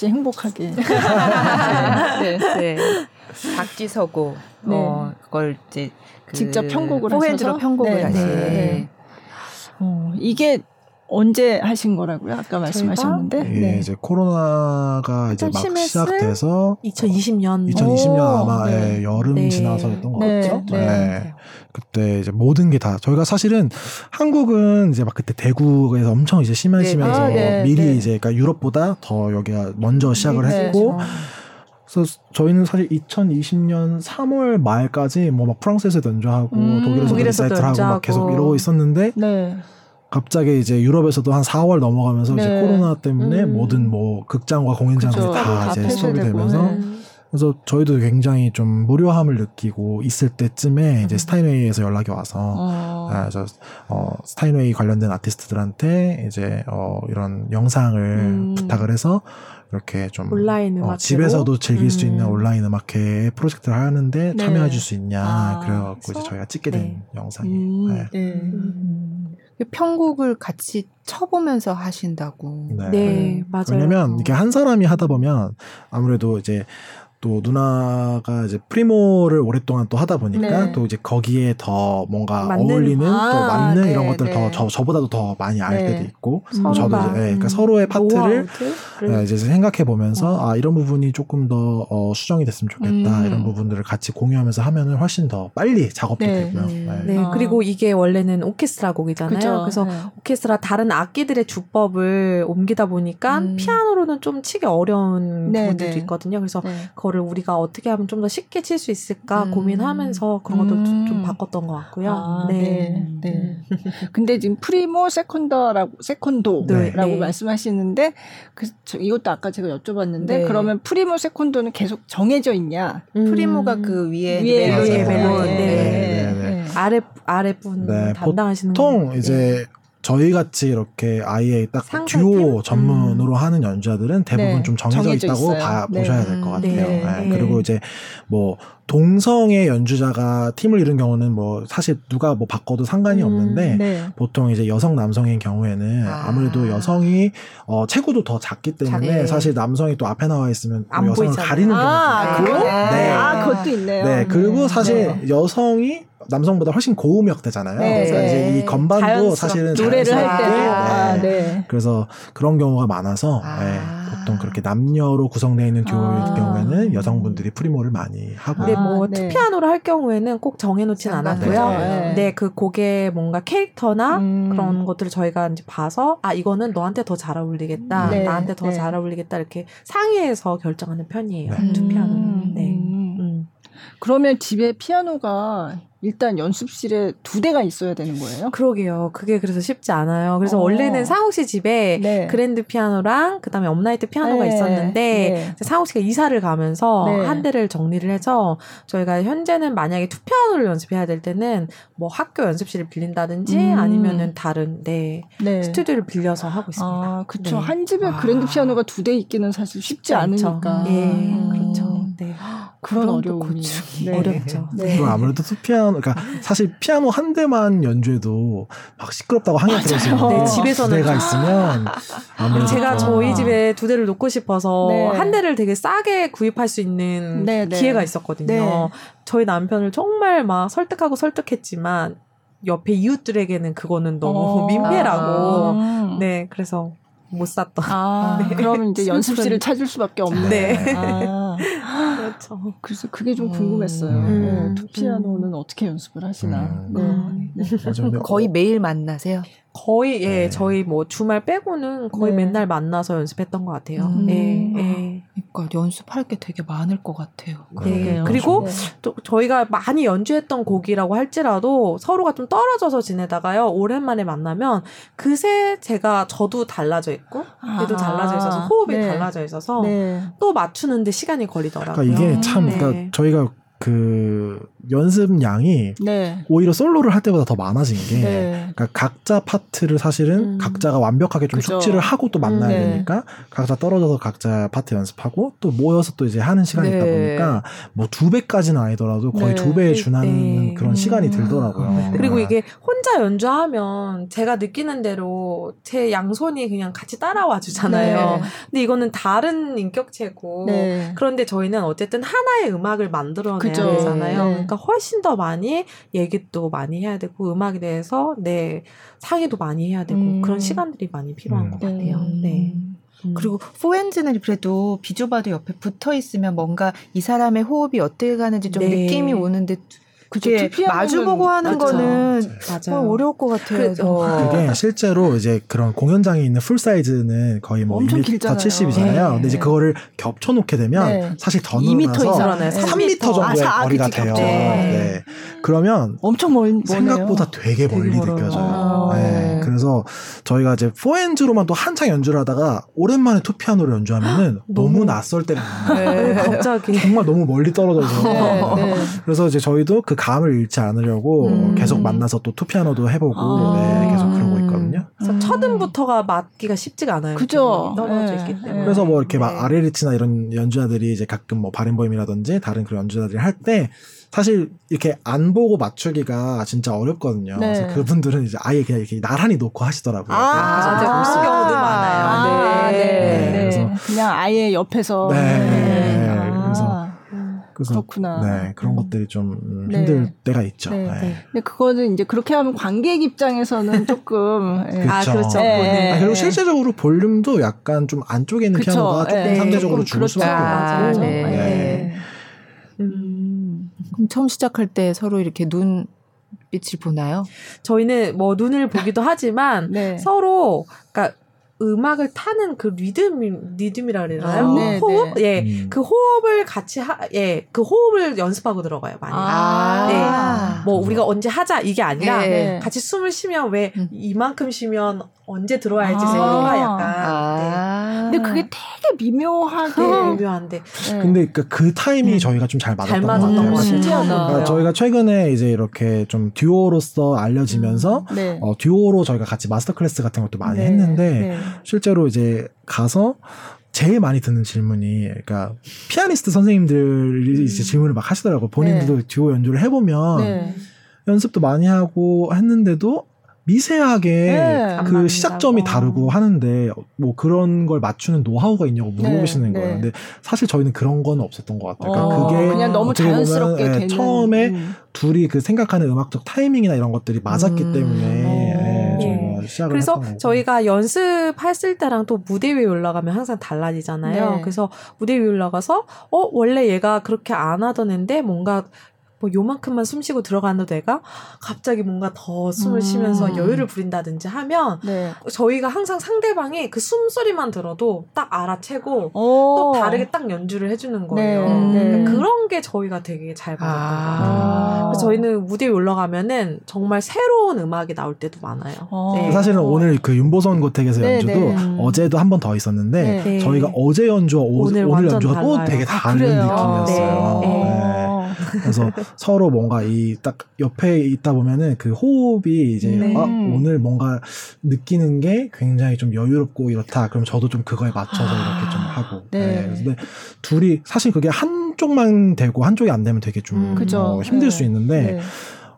역시 행복하게. 네, 네. 박지서고 네. 어, 그걸 이제 그 직접 편곡을 하셔서 편곡을 네, 하신. 네. 네. 어, 이게 언제 하신 거라고요? 아까 말씀하셨는데. 예, 네. 이제 코로나가 이제 막 시작돼서 2020년 2020년 아마 네. 예, 여름 네. 지나서였던 것 네. 같죠. 네. 네. 그때 이제 모든 게 다 저희가 사실은 한국은 이제 막 그때 대구에서 엄청 이제 심해지면서 아, 미리 이제 그러니까 유럽보다 더 여기가 먼저 시작을 했고 그래서 저희는 사실 2020년 3월 말까지 뭐 막 프랑스에서 연주하고 음, 독일에서 리사이틀을 하고 막 계속 이러고 있었는데 네. 갑자기 이제 유럽에서도 한 4월 넘어가면서 네. 이제 코로나 때문에 음. 모든 뭐 극장과 공연장들이 다, 다 이제 스톱이 되면서 네. 그래서 저희도 굉장히 좀 무료함을 느끼고 있을 때쯤에 이제 음. 스타인웨이에서 연락이 와서 어. 아, 저, 어, 스타인웨이 관련된 아티스트들한테 이제 어, 이런 영상을 음. 부탁을 해서 이렇게 좀 온라인 어, 집에서도 즐길 음. 수 있는 음. 온라인 음악회 프로젝트를 하는데 네. 참여해 줄 수 있냐 아, 그래갖고 이제 저희가 찍게 된 네. 영상이 음, 네. 네. 음. 편곡을 같이 쳐보면서 하신다고. 네. 네, 맞아요. 왜냐면 이렇게 한 사람이 하다 보면 아무래도 이제 또 누나가 이제 primo를 오랫동안 또 하다 보니까 네. 또 이제 거기에 더 뭔가 맞는, 어울리는 아, 또 맞는 네, 이런 것들 네. 더 저, 저보다도 더 많이 알 네. 때도 있고 또 저도 이제 네, 그러니까 서로의 파트를 네, 이제 생각해 보면서 어. 아 이런 부분이 조금 더 어, 수정이 됐으면 좋겠다 음. 이런 부분들을 같이 공유하면서 하면은 훨씬 더 빨리 작업도 되고요. 네, 아. 그리고 이게 원래는 오케스트라 곡이잖아요. 그쵸. 그래서 오케스트라 다른 악기들의 주법을 옮기다 보니까 음. 피아노로는 좀 치기 어려운 부분들도 있거든요. 그래서 거를 우리가 어떻게 하면 좀 더 쉽게 칠 수 있을까 음. 고민하면서 그런 것도 음. 좀 바꿨던 것 같고요. 아, 네. 네. 네. 근데 지금 primo secondo라고 secondo라고 네. 말씀하시는데 그 저, 이것도 아까 제가 여쭤봤는데 네. 그러면 primo secondo는 계속 정해져 있냐? 음. primo가 그 위에 위에 멜로디 멜로디 네. 아래 아래 분 담당하시는 보통 이제 저희 같이 이렇게 아예 딱 듀오 전문으로 음. 하는 연주자들은 대부분 네. 좀 정해져, 있다고 봐, 네. 보셔야 될것 음. 같아요. 네. 네. 그리고 이제 뭐 동성의 연주자가 팀을 이룬 경우는 뭐 사실 누가 뭐 바꿔도 상관이 음, 없는데 네. 보통 이제 여성 남성인 경우에는 아. 무래도 여성이 어 체구도 더 작기 때문에 네. 사실 남성이 또 앞에 나와 있으면 여성을 보이잖아요. 가리는 아, 경우도 있고 네. 아, 그것도 있네요. 네. 그리고 사실 여성이 남성보다 훨씬 고음역대잖아요. 네. 그래서 이제 이 건반도 사실은 노래를 할 때, 네. 아, 네. 그래서 그런 경우가 많아서 아. 네. 보통 그렇게 남녀로 구성되어 있는 듀오일 아. 경우에는 여성분들이 primo를 많이 하고. 네, 뭐 네. two 피아노를 할 경우에는 꼭 정해놓진 않았고요. 네. 네, 그 곡의 뭔가 캐릭터나 음. 그런 것들을 저희가 이제 봐서 아 이거는 너한테 더 잘 어울리겠다, 네. 나한테 더잘 네. 어울리겠다 이렇게 상의해서 결정하는 편이에요. two 피아노는. 음. 네. 음. 그러면 집에 피아노가 일단 연습실에 두 대가 있어야 되는 거예요? 그러게요. 그게 그래서 쉽지 않아요. 그래서 어. 원래는 상욱 씨 집에 네. 그랜드 피아노랑 그다음에 업라이트 피아노가 네. 있었는데 네. 상욱 씨가 이사를 가면서 네. 한 대를 정리를 해서 저희가 현재는 만약에 two 피아노를 연습해야 될 때는 뭐 학교 연습실을 빌린다든지 음. 아니면은 다른 네, 네. 스튜디오를 빌려서 하고 있습니다. 아, 그렇죠. 한 집에 아. 그랜드 피아노가 두 대 있기는 사실 쉽지 그렇죠. 않으니까. 예, 음. 그렇죠. 네. 그런 어려움이 네. 어렵죠. 네. 그리고 아무래도 two 피아노, 그러니까 사실 피아노 한 대만 연주해도 막 시끄럽다고 항의 들으시는 네, 집에서는 대가 있으면 아무래도 제가 저희 집에 두 대를 놓고 싶어서 네. 한 대를 되게 싸게 구입할 수 있는 네, 네. 기회가 있었거든요. 네. 저희 남편을 정말 막 설득하고 설득했지만 옆에 이웃들에게는 그거는 너무 어. 민폐라고. 아. 네, 그래서 못 샀던. 아, 네. 그러면 이제 연습실을 찾을 수밖에 없는. 네. 아. 그렇죠. 그래서 그게 좀 궁금했어요. 음. 네, 투피아노는 어떻게 연습을 하시나. 음. 네. 네. 거의 매일 만나세요? 거의 예 네. 저희 뭐 주말 빼고는 거의 네. 맨날 만나서 연습했던 것 같아요. 음. 예, 예. 그러니까 연습할 게 되게 많을 것 같아요. 네. 그리고 네. 또 저희가 많이 연주했던 곡이라고 할지라도 서로가 좀 떨어져서 지내다가요 오랜만에 만나면 그새 제가 저도 달라져 있고 얘도 아. 달라져 있어서 호흡이 네. 달라져 있어서 네. 또 맞추는데 시간이 걸리더라고요. 그러니까 이게 참 그러니까 저희가 그 연습량이 네. 오히려 솔로를 할 때보다 더 많아진 게 네. 그러니까 각자 파트를 사실은 음. 각자가 완벽하게 좀 그죠. 숙지를 하고 또 만나야 음. 되니까 각자 떨어져서 각자 파트 연습하고 또 모여서 또 이제 하는 시간이 네. 있다 보니까 뭐 두 배까지는 아니더라도 거의 네. 두 배에 준하는 네. 그런 시간이 음. 들더라고요. 음. 그리고 이게 혼자 연주하면 제가 느끼는 대로 제 양손이 그냥 같이 따라와 주잖아요. 네. 근데 이거는 다른 인격체고 그런데 저희는 어쨌든 하나의 음악을 만들어 내야 그죠. 되잖아요. 네. 그러니까 훨씬 더 많이 얘기도 많이 해야 되고 음악에 대해서 네 상의도 많이 해야 되고 음. 그런 시간들이 많이 필요한 음. 것 같아요. 음. 네. 음. 그리고 포엔즈는 그래도 비주바도 옆에 붙어 있으면 뭔가 이 사람의 호흡이 어떻게 가는지 좀 네. 느낌이 오는데 그게 마주보고 하는 맞아. 거는 맞아. 어, 어려울 것 같아요. 그 게 실제로 이제 그런 공연장에 있는 full size는 거의 뭐 2m 70이잖아요. 네. 근데 이제 그거를 겹쳐 놓게 되면 네. 사실 더 늘어나서 3m, 정도의 아, 거리가 돼요. 네. 네. 그러면 엄청 멀 생각보다 되게 멀리 되게 느껴져요. 아. 네. 그래서 저희가 이제 four hands로만 또 한창 연주를 하다가 오랜만에 two 피아노를 연주하면은 너무, 낯설 때가 네. 갑자기 정말 너무 멀리 떨어져서 네, 그래서 이제 저희도 그 감을 잃지 않으려고 음. 계속 만나서 또 투피아노도 해보고 아. 네, 계속 그러고 있거든요. 그래서 음. 첫 음부터가 맞기가 쉽지가 않아요. 그죠. 떨어져 네. 있기 때문에. 그래서 뭐 이렇게 막 네. 아레리치나 이런 연주자들이 이제 가끔 뭐 바렌보임이라든지 다른 그런 연주자들이 할 때 사실 이렇게 안 보고 맞추기가 진짜 어렵거든요. 네. 그래서 그분들은 이제 아예 그냥 이렇게 나란히 놓고 하시더라고요. 아, 진짜 볼수 경우도 많아요. 아, 네. 네. 네. 그래서 그냥 아예 옆에서. 네. 그래서 그렇구나. 네, 그런 음. 것들이 좀 음, 네. 힘들 때가 있죠. 네. 네. 근데 그거는 이제 그렇게 하면 관객 입장에서는 조금 네. 아, 그렇죠. 네. 아, 그리고 실제적으로 볼륨도 약간 좀 안쪽에 있는 그쵸. 피아노가 조금 네. 상대적으로 줄을 수밖에 없고. 네. 네. 음. 그럼 처음 시작할 때 서로 이렇게 눈 빛을 보나요? 저희는 뭐 눈을 보기도 하지만 서로 그러니까 음악을 타는 그 리듬 리듬이라 그러나요? 아, 네, 호흡? 네. 예. 음. 그 호흡을 같이 하 예. 그 호흡을 연습하고 들어가요, 많이. 아. 네. 뭐 우리가 언제 하자 이게 아니라 네. 같이 숨을 쉬면 왜 음. 이만큼 쉬면 언제 들어와야지 아. 생각가 약간. 아. 네. 근데 그게 되게 미묘하게 미묘한데. 네. 근데 그, 그 타이밍이 음. 저희가 좀 잘 맞았던 잘것 같아요. 신기하다. 그러니까 저희가 최근에 이제 이렇게 좀 듀오로서 알려지면서 음. 네. 어, 듀오로 저희가 같이 master class 같은 것도 많이 네. 했는데 네. 실제로 이제 가서 제일 많이 듣는 질문이 그러니까 피아니스트 선생님들이 음. 이제 질문을 막 하시더라고. 본인들도 네. 듀오 연주를 해보면 네. 연습도 많이 하고 했는데도 미세하게 네, 그 시작점이 다르고 하는데 뭐 그런 걸 맞추는 노하우가 있냐고 물어보시는 네, 거예요. 네. 근데 사실 저희는 그런 건 없었던 것 같아요. 그러니까 어, 그게 그냥 너무 자연스럽게 보면, 예, 처음에 음. 둘이 그 생각하는 음악적 타이밍이나 이런 것들이 맞았기 음. 때문에 어. 예, 저희가 시작을 그래서 저희가 연습했을 때랑 또 무대 위에 올라가면 항상 달라지잖아요. 네. 그래서 무대 위에 올라가서 어 원래 얘가 그렇게 안 하던 앤데 뭔가 뭐 요만큼만 숨 쉬고 들어가는 데가 갑자기 뭔가 더 숨을 음. 쉬면서 여유를 부린다든지 하면 네. 저희가 항상 상대방이 그 숨소리만 들어도 딱 알아채고 오. 또 다르게 딱 연주를 해주는 거예요. 네. 네. 그러니까 그런 게 저희가 되게 잘 받았던 아. 것 같아요. 그래서 저희는 무대에 올라가면은 정말 새로운 음악이 나올 때도 많아요. 어. 네. 사실은 오늘 그 윤보선 고택에서 네, 연주도 네. 어제도 한 번 더 있었는데 저희가 어제 연주와 오, 오늘, 오늘 연주가 또 되게 다른 아, 느낌이었어요. 그래서 서로 뭔가 이 딱 옆에 있다 보면은 그 호흡이 이제 네. 아, 오늘 뭔가 느끼는 게 굉장히 좀 여유롭고 이렇다. 그럼 저도 좀 그거에 맞춰서 아, 이렇게 좀 하고. 네. 네. 근데 둘이 사실 그게 한쪽만 되고 한쪽이 안 되면 되게 좀 음, 어, 힘들 네. 수 있는데 네.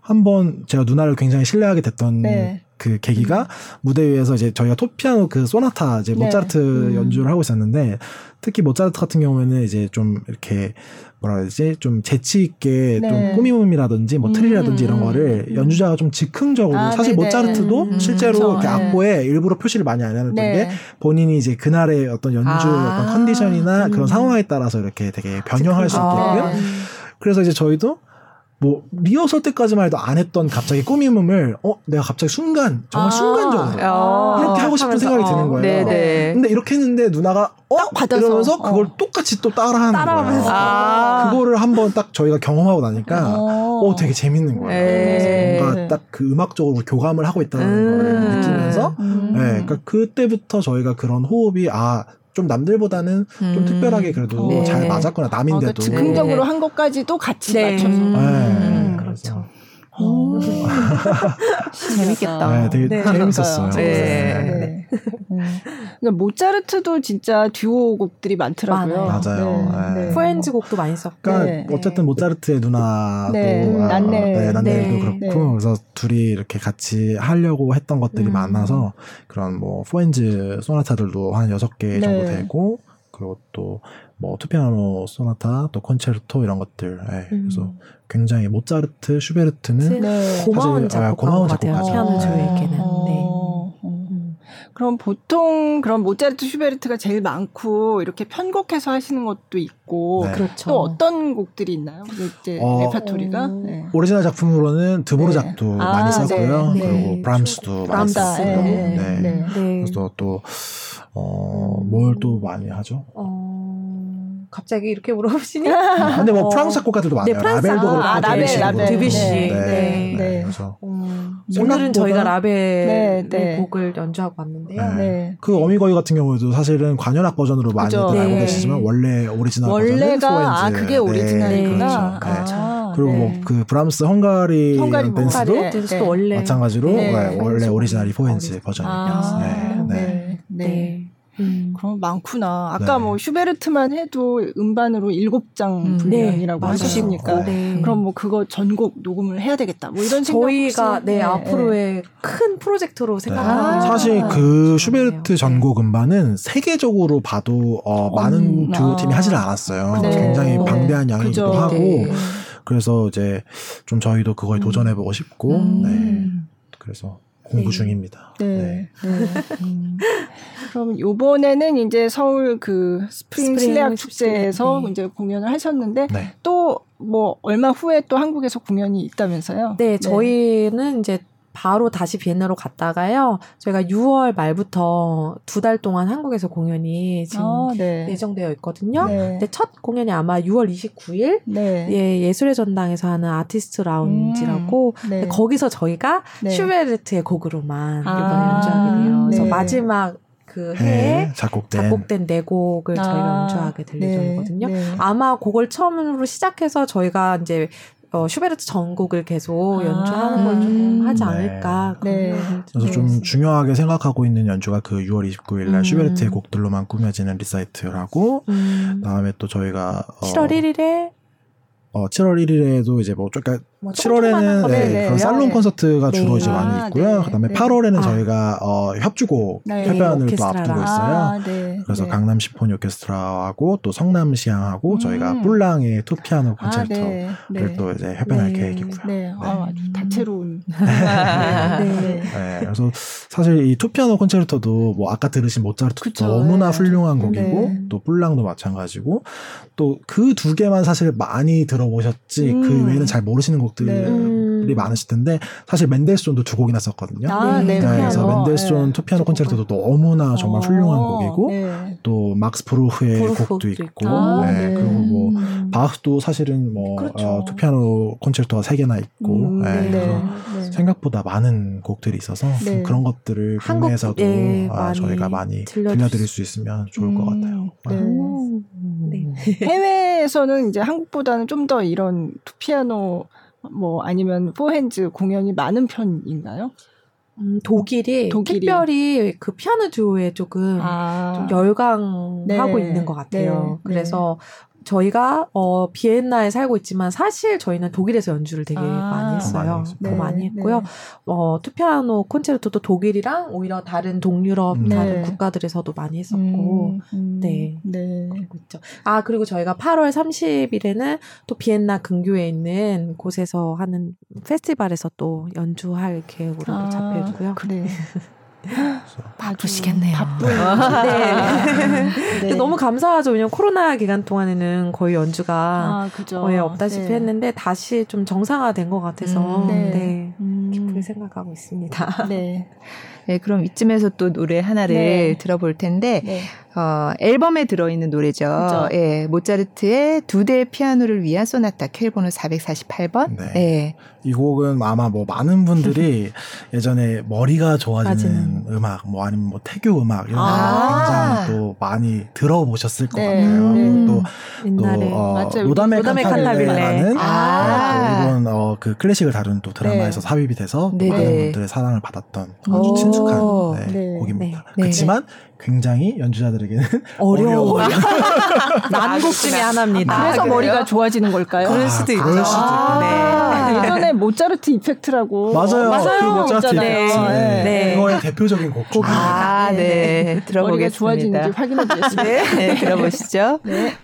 한번 제가 누나를 굉장히 신뢰하게 됐던 네. 그 계기가 음. 무대 위에서 이제 저희가 토피아노 그 소나타 이제 네. 모차르트 음. 연주를 하고 있었는데 특히 모차르트 같은 경우에는 이제 좀 이렇게 뭐라 그러지 좀 재치 있게 네. 좀 꾸밈음이라든지 뭐 틀이라든지 음, 이런 거를 음. 연주자가 좀 즉흥적으로 아, 사실 네네. 모차르트도 음, 실제로 그렇죠. 이렇게 악보에 네. 일부러 표시를 많이 안 해놨던 네. 게 본인이 이제 그날의 어떤 연주 아, 어떤 컨디션이나 음. 그런 상황에 따라서 이렇게 되게 변형할 수 있게끔 아. 그래서 이제 저희도 뭐 리허설 때까지만 해도 안 했던 갑자기 꾸밈음을 어 내가 갑자기 순간 정말 아~ 순간적으로 아~ 이렇게 하고 싶은 생각이 드는 거예요. 네네. 근데 이렇게 했는데 누나가 어 이러면서 어. 그걸 똑같이 또 따라하는 거예요. 아~ 그거를 한번 딱 저희가 경험하고 나니까 어, 어 되게 재밌는 거예요. 네. 뭔가 딱 그 음악적으로 교감을 하고 있다는 음~ 걸 느끼면서 음~ 네, 그러니까 그때부터 저희가 그런 호흡이 아 좀 남들보다는 음. 좀 특별하게 그래도 네. 잘 맞았거나 남인데도 아, 그 즉흥적으로 네. 한 것까지도 같이 네. 맞춰서 음. 오. 재밌겠다. 네, 되게 네, 재밌었어요. 네. 그러니까 모차르트도 진짜 듀오 곡들이 많더라고요. 맞아요. 네. 프렌즈 곡도 많이 썼고. 그러니까 어쨌든 모차르트의 누나도 네. 아, 난네, 네, 난네도 그렇고 그래서 둘이 이렇게 같이 하려고 했던 것들이 음. 많아서 그런 뭐 four hands 소나타들도 한 여섯 개 정도 되고 그리고 또 뭐 two 피아노 소나타 또 콘체르토 이런 것들 네. 음. 그래서 굉장히 모차르트 슈베르트는 네. 고마운 작곡가 고마운 작곡가죠 피아노 듀오에게는 어. 네. 음. 그럼 보통 그런 모차르트 슈베르트가 제일 많고 이렇게 편곡해서 하시는 것도 있고 네. 그렇죠. 또 어떤 곡들이 있나요? 이제 어, 레파토리가 네. 오리지널 작품으로는 드보르작도 네. 많이 아, 썼고요. 네. 그리고 네. 브람스도 많이 썼고, 네. 네. 그래서 또 어, 뭘 또 많이 하죠? 어, 갑자기 이렇게 물어보시니? 근데 뭐 어. 프랑스 작곡가들도 많아요. 네, 프랑스, 라벨도 그렇고, 아, 라벨, 라벨, 드뷔시. 네. 네. 네. 네. 그래서 음, 오늘은 저희가 라벨 네, 네. 곡을 연주하고 왔는데요. 네. 그 어미 거위 같은 경우에도 사실은 관현악 버전으로 많이 알고 계시지만 원래 오리지널 원래가 아 그게 오리지널이구나. 그렇죠. 아, 그리고 뭐 그 브람스 헝가리, 헝가리 댄스도 네. 원래 마찬가지로 원래 오리지널이 four hands 버전이에요. 아, 네. 네. 음. 그럼 많구나. 아까 네. 뭐 슈베르트만 해도 음반으로 일곱 장 음. 분량이라고 네. 하셨으니까 네. 그럼 뭐 그거 전곡 녹음을 해야 되겠다. 뭐 이런 생각 저희가 네, 네, 앞으로의 큰 프로젝트로 생각하고 아. 사실 그 슈베르트 전곡 음반은 세계적으로 봐도 어, 많은 듀오 팀이 하질 않았어요. 네. 굉장히 방대한 양이기도 그죠. 하고 그래서 이제 좀 저희도 그거에 음. 도전해보고 싶고 음. 네. 그래서 공부 네. 중입니다. 네. 네. 네. 음. 그럼 요번에는 이제 서울 그 스프링, 스프링 실내악 축제에서 네. 이제 공연을 하셨는데 네. 또뭐 얼마 후에 또 한국에서 공연이 있다면서요? 네, 저희는 이제 바로 다시 비엔나로 갔다가요. 저희가 6월 말부터 두 달 동안 한국에서 공연이 지금 아, 네. 예정되어 있거든요. 네. 근데 첫 공연이 아마 6월 29일 네. 예, 예술의 전당에서 하는 아티스트 라운지라고 음, 네. 거기서 저희가 네. 슈베르트의 곡으로만 아, 이번에 연주하게 돼요. 그래서 네. 마지막 그 해에 작곡된, 작곡된 네 곡을 아, 저희가 연주하게 될 예정이거든요. 아마 그걸 처음으로 시작해서 저희가 이제 어, 슈베르트 전곡을 계속 아, 연주하는 걸 조금 하지 네. 않을까. 네. 그래서 좀 중요하게 생각하고 있는 연주가 그 6월 29일 날 음. 슈베르트의 곡들로만 꾸며지는 리사이틀하고, 음. 다음에 또 저희가 어, 7월 1일에 어, 7월 1일에도 이제 뭐, 그러니까 뭐 7월에는 네, 네, 그런 살롱 콘서트가 네. 주로 이제 많이 아, 있고요. 네. 그다음에 8월에는 아. 저희가 어, 협주곡 네. 협연을 또 앞두고 있어요. 아, 그래서 강남 심포니 오케스트라하고 또 성남 시향하고 음. 저희가 뿔랑의 two 피아노 아, 콘체르토를 또 이제 협연할 계획이고요. 네, 아, 아주 다채로운. 네. 그래서 사실 이 two 피아노 콘체르토도 뭐 아까 들으신 모차르트 너무나 훌륭한 곡이고 또 뿔랑도 마찬가지고 또 그 두 개만 사실 많이 들어보셨지 그 음. 그 외에는 잘 모르시는 곡 곡들이 네. 많으실 텐데 사실 멘델스존도 두 곡이나 썼거든요. 아, 네, 네, 그래서 멘델스존 네. two 피아노 콘체르토도 너무나 정말 어, 훌륭한 곡이고 네. 또 막스 브루흐의 곡도 있고 아, 네. 네. 그리고 뭐 음. 바흐도 사실은 뭐 그렇죠. 어, two 피아노 콘체르토가 세 개나 있고 음, 네. 그래서 생각보다 많은 곡들이 있어서 그런 것들을 국내에서도 아, 저희가 많이 들려드릴 수 있으면 좋을 음, 것 같아요. 네. 해외에서는 이제 한국보다는 좀 더 이런 투피아노 뭐 아니면 포핸즈 공연이 많은 편인가요? 음, 독일이, 독일이, 특별히 그 피아노 듀오에 조금 아. 좀 열광하고 네. 있는 것 같아요. 네. 그래서 저희가 어 비엔나에 살고 있지만 사실 저희는 독일에서 연주를 되게 아, 많이 했어요. 더 네, 많이 했고요. 네. 어 투피아노 콘체르토도 독일이랑 오히려 다른 동유럽 음. 다른 네. 국가들에서도 많이 했었고, 음, 음, 네, 네, 그러고 있죠. 아 그리고 저희가 8월 30일에는 또 비엔나 근교에 있는 곳에서 하는 페스티벌에서 또 연주할 계획으로 아, 잡혀 있고요. 그래. 바쁘시겠네요. 바쁜. 네. 네. 너무 감사하죠. 왜냐면 코로나 기간 동안에는 거의 연주가 아, 거의 없다시피 네. 했는데 다시 좀 정상화된 것 같아서 음, 네. 네. 음. 기쁘게 생각하고 있습니다. 네. 네, 그럼 이쯤에서 또 노래 하나를 네. 들어볼 텐데, 네. 어, 앨범에 들어있는 노래죠. 그렇죠. 예, 모차르트의 두 대의 피아노를 위한 소나타 켈번호 448번. 네. 예. 이 곡은 아마 뭐 많은 분들이 예전에 머리가 좋아지는. 음악, 뭐 아니면 뭐 태교 음악 이런 아~ 굉장히 또 많이 들어보셨을 것 네. 같아요. 음. 또, 또 어, 노다메 칸타빌레라는 아~ 또 이번 어, 그 클래식을 다룬 또 드라마에서 네. 삽입이 돼서 네. 많은 분들의 사랑을 받았던 아주 친숙한 네, 네. 곡입니다. 네. 그렇지만 굉장히 연주자들 에게는 어려워. 난곡 중에 하나입니다. 그래서 아, 머리가 좋아지는 걸까요? 그럴 수도 아, 있죠. 그럴 수도 아, 네. 예전에 모차르트 이펙트라고 맞아요. 맞아요. 그 모차르트 이펙트. 네. 네. 그거의 대표적인 곡 중에. 아, 네. 네. 들어보겠습니다. 머리가 좋아지는지 확인해 보겠습니다. 네. 네. 들어보시죠. 네.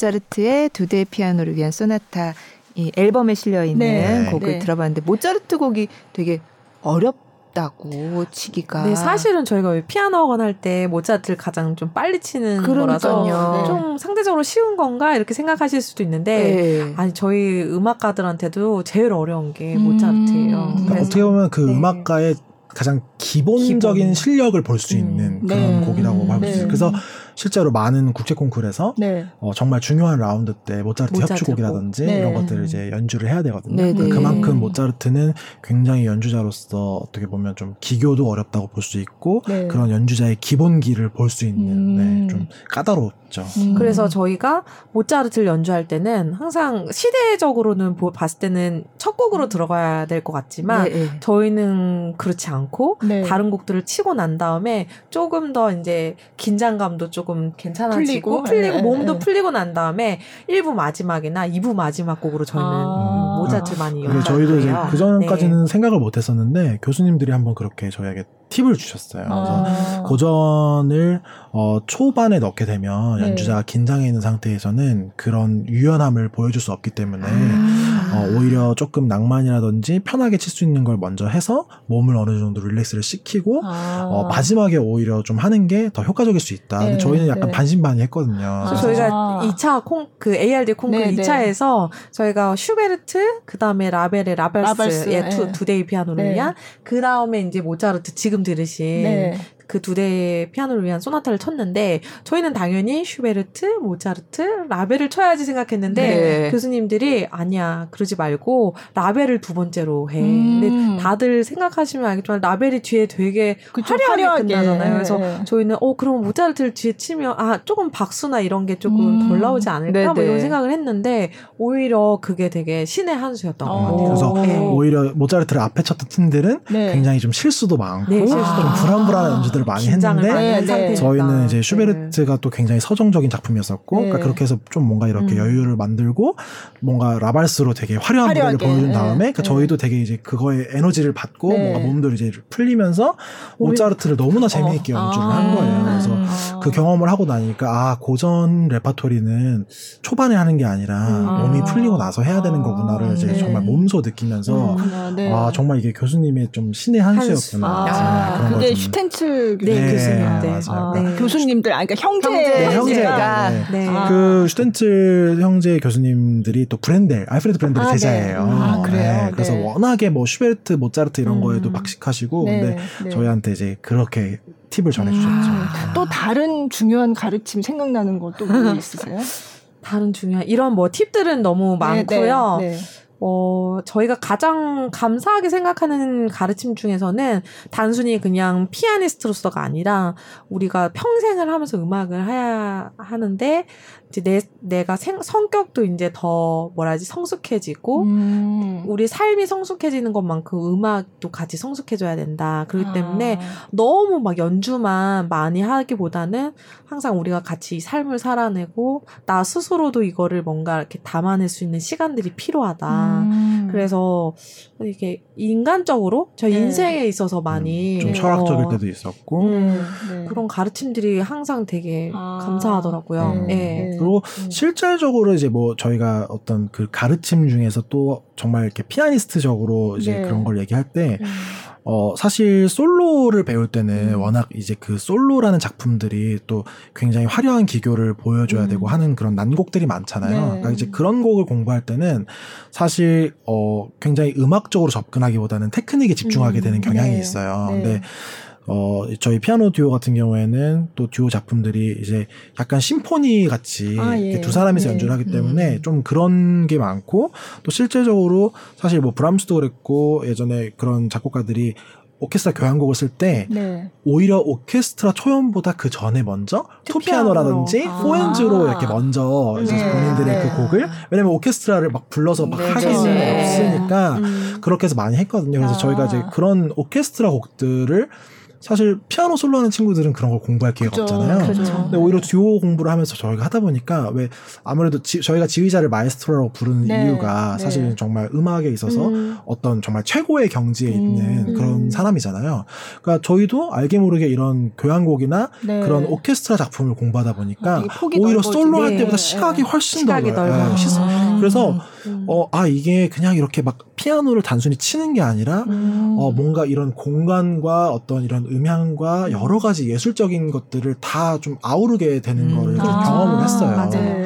모차르트의 두 대의 피아노를 위한 소나타 이 앨범에 실려 있는 네. 곡을 네. 들어봤는데 모차르트 곡이 되게 어렵 다고 치기가. 네, 사실은 저희가 피아노 학원 할 때 모차르트를 가장 좀 빨리 치는 그러니까요. 거라서 네. 좀 상대적으로 쉬운 건가 이렇게 생각하실 수도 있는데 네. 아니 저희 음악가들한테도 제일 어려운 게 모차르트예요. 음. 어떻게 보면 그 네. 음악가의 가장 기본적인 기본. 실력을 볼 수 있는 음. 그런 곡이라고 할수 있어요. 그래서 실제로 많은 국제 콩쿠르에서 네. 어, 정말 중요한 라운드 때 모차르트, 모차르트 협주곡이라든지 네. 이런 것들을 이제 연주를 해야 되거든요. 네, 네. 그만큼 모차르트는 굉장히 연주자로서 어떻게 보면 좀 기교도 어렵다고 볼 수 있고 네. 그런 연주자의 기본기를 볼 수 있는 네, 음. 좀 까다롭죠. 음. 그래서 저희가 모차르트를 연주할 때는 항상 시대적으로는 봤을 때는 첫 곡으로 들어가야 될 것 같지만 네, 저희는 그렇지 않고 다른 곡들을 치고 난 다음에 조금 더 이제 긴장감도 좀 조금 괜찮아지고 풀리고, 풀리고 네, 몸도 네. 풀리고 난 다음에 1부 마지막이나 2부 마지막 곡으로 저희는 아~ 모자트 많이 연주해요. 저희도 이제 그 전까지는 네. 생각을 못 했었는데 교수님들이 한번 그렇게 저희에게 팁을 주셨어요. 그래서 아. 고전을 어, 초반에 넣게 되면 네. 연주자가 긴장해 있는 상태에서는 그런 유연함을 보여줄 수 없기 때문에 아. 어, 오히려 조금 낭만이라든지 편하게 칠 수 있는 걸 먼저 해서 몸을 어느 정도 릴렉스를 시키고 아. 어, 마지막에 오히려 좀 하는 게 더 효과적일 수 있다. 네. 저희는 약간 네. 반신반의 했거든요. 그래서 저희가 2차 콩 그 ARD 콩쿠 네, 2차에서 저희가 슈베르트 그 다음에 라벨의 La Valse의 La Valse, 두, 두 대의 피아노를 네. 위한 그 다음에 이제 모차르트 지금 들으신 네. 그 두 대의 피아노를 위한 소나타를 쳤는데 저희는 당연히 슈베르트, 모차르트, 라벨을 쳐야지 생각했는데 네. 교수님들이 아니야 그러지 말고 라벨을 두 번째로 해. 음. 근데 다들 생각하시면 알겠지만 라벨이 뒤에 되게 그쵸, 화려하게, 화려하게, 끝나잖아요. 그래서 네. 저희는 어 그럼 모차르트를 뒤에 치면 아 조금 박수나 이런 게 조금 음. 덜 나오지 않을까 네네. 뭐 이런 생각을 했는데 오히려 그게 되게 신의 한 수였던 것 어. 같아요. 그래서 네. 오히려 모차르트를 앞에 쳤던 팀들은 네. 굉장히 좀 실수도 많고 네, 실수도 좀 불안불안한 연주 연주들을 많이 했는데 많이 네, 저희는 이제 슈베르트가 네. 또 굉장히 서정적인 작품이었었고 그러니까 그렇게 해서 좀 뭔가 이렇게 음. 여유를 만들고 뭔가 라발스로 되게 화려한 무대를 보여준 다음에 그러니까 저희도 되게 이제 그거에 에너지를 받고 뭔가 몸도 이제 풀리면서 모차르트를 너무나 재미있게 어. 연주를 아. 한 거예요. 그래서 아. 그 경험을 하고 나니까 아 고전 레파토리는 초반에 하는 게 아니라 음. 몸이 풀리고 나서 해야 되는 거구나를 이제 네. 정말 몸소 느끼면서 음. 네. 아 정말 이게 교수님의 좀 신의 한 수였구나. 아. 그게 슈텐츨 네, 교수님들, 아, 네. 교수님들, 아, 그러니까 형제, 네, 형제가 네. 아. 그 슈텐츨 형제 교수님들이 또 브렌델, 알프레드 브렌델의 아, 제자예요. 아, 그래요. 그래서 워낙에 뭐 슈베르트, 모차르트 이런 음. 거에도 박식하시고 근데 저희한테 이제 그렇게 팁을 전해주셨죠. 아, 또 다른 중요한 가르침 생각나는 것도 뭐 있으세요? 다른 중요한 이런 뭐 팁들은 너무 네, 많고요. 어, 저희가 가장 감사하게 생각하는 가르침 중에서는 단순히 그냥 피아니스트로서가 아니라 우리가 평생을 하면서 음악을 해야 하는데 이제 내 내가 생, 성격도 이제 더 뭐라지 성숙해지고 음. 우리 삶이 성숙해지는 것만큼 음악도 같이 성숙해져야 된다. 그렇기 아. 때문에 너무 막 연주만 많이 하기보다는 항상 우리가 같이 삶을 살아내고 나 스스로도 이거를 뭔가 이렇게 담아낼 수 있는 시간들이 필요하다. 음. 그래서 이게 인간적으로 저 네. 인생에 있어서 많이 음, 좀 철학적일 어, 때도 있었고 음, 네. 그런 가르침들이 항상 되게 아. 감사하더라고요. 네. 네. 그리고 음. 실질적으로 이제 뭐 저희가 어떤 그 가르침 중에서 또 정말 이렇게 피아니스트적으로 이제 네. 그런 걸 얘기할 때 음. 어, 사실 솔로를 배울 때는 음. 워낙 이제 그 솔로라는 작품들이 또 굉장히 화려한 기교를 보여줘야 음. 되고 하는 그런 난곡들이 많잖아요. 네. 그러니까 이제 그런 곡을 공부할 때는 사실, 어, 굉장히 음악적으로 접근하기보다는 테크닉에 집중하게 음. 되는 경향이 네. 있어요. 네. 근데 어, 저희 피아노 듀오 같은 경우에는 또 듀오 작품들이 이제 약간 심포니 같이 아, 예. 두 사람이서 네. 연주를 하기 때문에 음. 좀 그런 게 많고 또 실제적으로 사실 뭐 브람스도 그랬고 예전에 그런 작곡가들이 오케스트라 교향곡을 쓸때 네. 오히려 오케스트라 초연보다 그 전에 먼저 투피아노라든지 아. 포엔즈로 이렇게 먼저 네. 본인들의 네. 그 곡을 왜냐면 오케스트라를 막 불러서 막 네. 하기는 네. 없으니까 음. 그렇게 해서 많이 했거든요. 그래서 아. 저희가 이제 그런 오케스트라 곡들을 사실 피아노 솔로 하는 친구들은 그런 걸 공부할 기회가 그죠, 없잖아요. 그죠. 근데 오히려 듀오 공부를 하면서 저희가 하다 보니까 왜 아무래도 지, 저희가 지휘자를 마에스트로라고 부르는 네, 이유가 네. 사실 정말 음악에 있어서 음. 어떤 정말 최고의 경지에 있는 음. 그런 사람이잖아요. 그러니까 저희도 알게 모르게 이런 교향곡이나 네. 그런 오케스트라 작품을 공부하다 보니까 오히려 솔로 할 네. 때보다 시각이 훨씬 시각이 더 넓어요. 아. 그래서 음. 어, 아 이게 그냥 이렇게 막 피아노를 단순히 치는 게 아니라 음. 어, 뭔가 이런 공간과 어떤 이런 음향과 여러 가지 예술적인 것들을 다 좀 아우르게 되는 음. 거를 아. 경험을 했어요. 맞아요.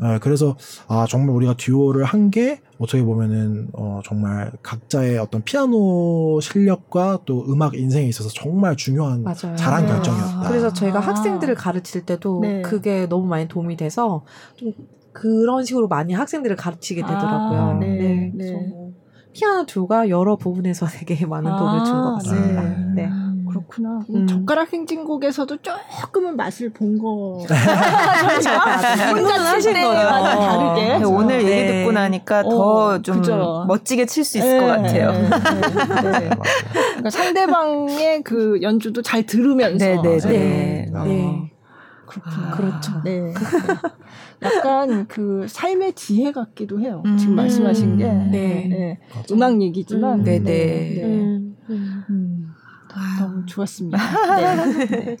네, 그래서 아 정말 우리가 듀오를 한 게 어떻게 보면은 어 정말 각자의 어떤 피아노 실력과 또 음악 인생에 있어서 정말 중요한 맞아요. 잘한 네. 결정이었다. 그래서 저희가 아. 학생들을 가르칠 때도 네. 그게 너무 많이 도움이 돼서 좀 그런 식으로 많이 학생들을 가르치게 되더라고요. 아, 네. 네. 네. 피아노 듀오가 여러 부분에서 되게 많은 도움을 준 것 같습니다. 네. 네. 그렇구나. 음. 젓가락 행진곡에서도 조금은 맛을 본 거. 혼자 하신 거죠. 다르게. 네, 오늘 얘기 네. 듣고 나니까 어, 더좀 멋지게 칠 수 있을 네. 것 같아요. 네. 네. 그러니까 상대방의 그 연주도 잘 들으면서. 네, 네, 네. 네. 그렇구나. 아, 그렇죠. 네. 약간 그 삶의 지혜 같기도 해요. 음. 지금 말씀하신 게. 네. 네. 음악 얘기지만. 음. 네네. 네. 네. 음. 음. 너무 좋았습니다. 네.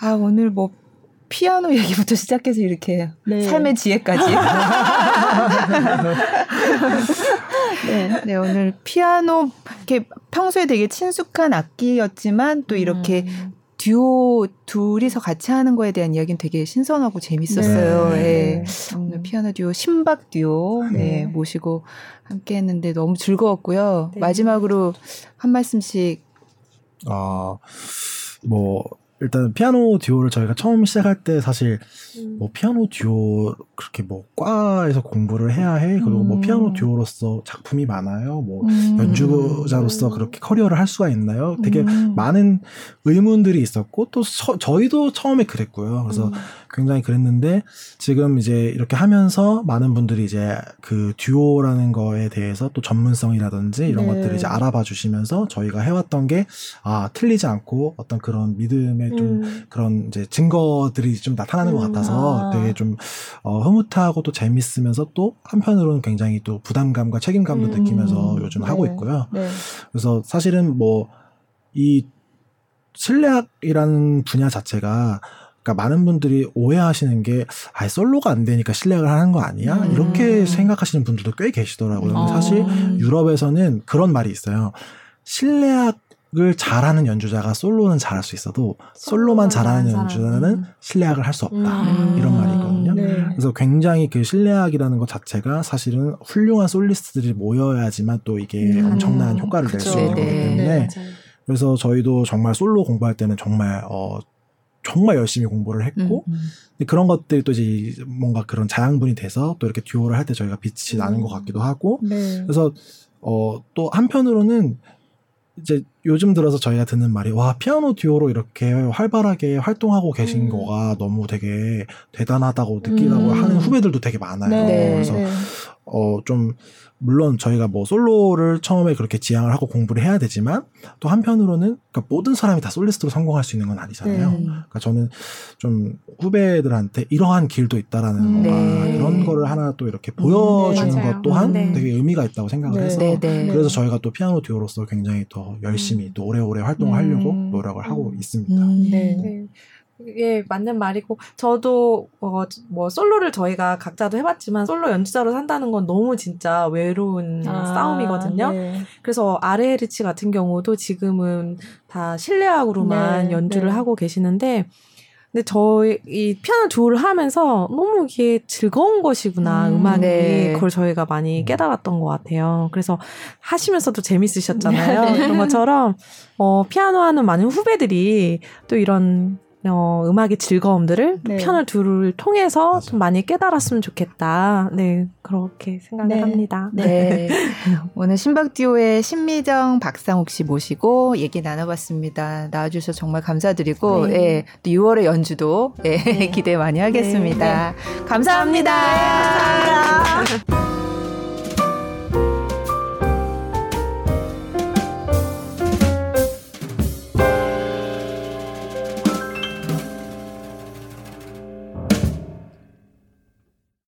아, 오늘 뭐 피아노 얘기부터 시작해서 이렇게 네. 삶의 지혜까지. 네. 네, 오늘 피아노 이렇게 평소에 되게 친숙한 악기였지만 또 이렇게 음. 듀오 둘이서 같이 하는 거에 대한 이야기는 되게 신선하고 재밌었어요. 네. 네. 네. 오늘 피아노 듀오 신박 듀오 네. 네, 모시고 함께 했는데 너무 즐거웠고요. 네. 마지막으로 한 말씀씩 아, 뭐 일단 피아노 듀오를 저희가 처음 시작할 때 사실 음. 뭐 피아노 듀오 그렇게 뭐 과에서 공부를 해야 해 그리고 뭐 음. 뭐 피아노 듀오로서 작품이 많아요 뭐 음. 연주자로서 그렇게 커리어를 할 수가 있나요 되게 음. 많은 의문들이 있었고 또 서, 저희도 처음에 그랬고요 그래서 음. 굉장히 그랬는데 지금 이제 이렇게 하면서 많은 분들이 이제 그 듀오라는 거에 대해서 또 전문성이라든지 이런 네. 것들을 이제 알아봐 주시면서 저희가 해왔던 게 아 틀리지 않고 어떤 그런 믿음의 음. 좀 그런 이제 증거들이 좀 나타나는 음. 것 같아서 아. 되게 좀 어, 흐뭇하고 또 재밌으면서 또 한편으로는 굉장히 또 부담감과 책임감도 음. 느끼면서 요즘 네. 하고 있고요. 네. 그래서 사실은 뭐 이 실내악이라는 분야 자체가 그러니까 많은 분들이 오해하시는 게 아, 솔로가 안 되니까 실내악을 하는 거 아니야? 음. 이렇게 생각하시는 분들도 꽤 계시더라고요. 음. 사실 유럽에서는 그런 말이 있어요. 실내악 을 잘하는 연주자가 솔로는 잘할 수 있어도 솔로만 잘하는 연주자는 실내악을 할 수 없다 음. 이런 말이 있거든요. 네. 그래서 굉장히 그 실내악이라는 것 자체가 사실은 훌륭한 솔리스트들이 모여야지만 또 이게 음. 엄청난 효과를 낼 수 있는 거기 때문에 네, 그래서 저희도 정말 솔로 공부할 때는 정말 어 정말 열심히 공부를 했고 음, 음. 그런 것들이 또 이제 뭔가 그런 자양분이 돼서 또 이렇게 듀오를 할 때 저희가 빛이 음. 나는 것 같기도 하고 네. 그래서 어 또 한편으로는 이제 요즘 들어서 저희가 듣는 말이 와 피아노 듀오로 이렇게 활발하게 활동하고 계신 음. 거가 너무 되게 대단하다고 느끼라고 음. 하는 후배들도 되게 많아요. 네. 그래서 네. 어 좀 물론 저희가 뭐 솔로를 처음에 그렇게 지향을 하고 공부를 해야 되지만 또 한편으로는 그러니까 모든 사람이 다 솔리스트로 성공할 수 있는 건 아니잖아요. 네. 그러니까 저는 좀 후배들한테 이러한 길도 있다라는 음, 뭔가 네. 그런 거를 하나 또 이렇게 보여주는 네, 것 또한 네. 되게 의미가 있다고 생각을 해서 네, 네. 그래서 저희가 또 피아노 듀오로서 굉장히 더 열심히 음. 또 오래오래 활동을 하려고 음. 노력을 하고 있습니다. 음. 네. 예, 맞는 말이고 저도 어, 뭐 솔로를 저희가 각자도 해봤지만 솔로 연주자로 산다는 건 너무 진짜 외로운 아, 싸움이거든요. 네. 그래서 아레헤리치 같은 경우도 지금은 다 실내악으로만 네, 연주를 네. 하고 계시는데 근데 저희 이 피아노 듀오를 하면서 너무 이게 즐거운 것이구나 음, 악이 네. 그걸 저희가 많이 깨달았던 것 같아요. 그래서 하시면서도 재밌으셨잖아요. 네. 그런 것처럼 어 피아노 하는 많은 후배들이 또 이런 어, 음악의 즐거움들을 네. 편을 둘을 통해서 맞아. 좀 많이 깨달았으면 좋겠다. 네, 그렇게 생각을 네. 합니다. 네. 오늘 신박듀오의 신미정, 박상욱 씨 모시고 얘기 나눠봤습니다. 나와주셔서 정말 감사드리고, 네. 예, 또 6월의 연주도 예, 네. 기대 많이 하겠습니다. 네. 감사합니다. 감사합니다.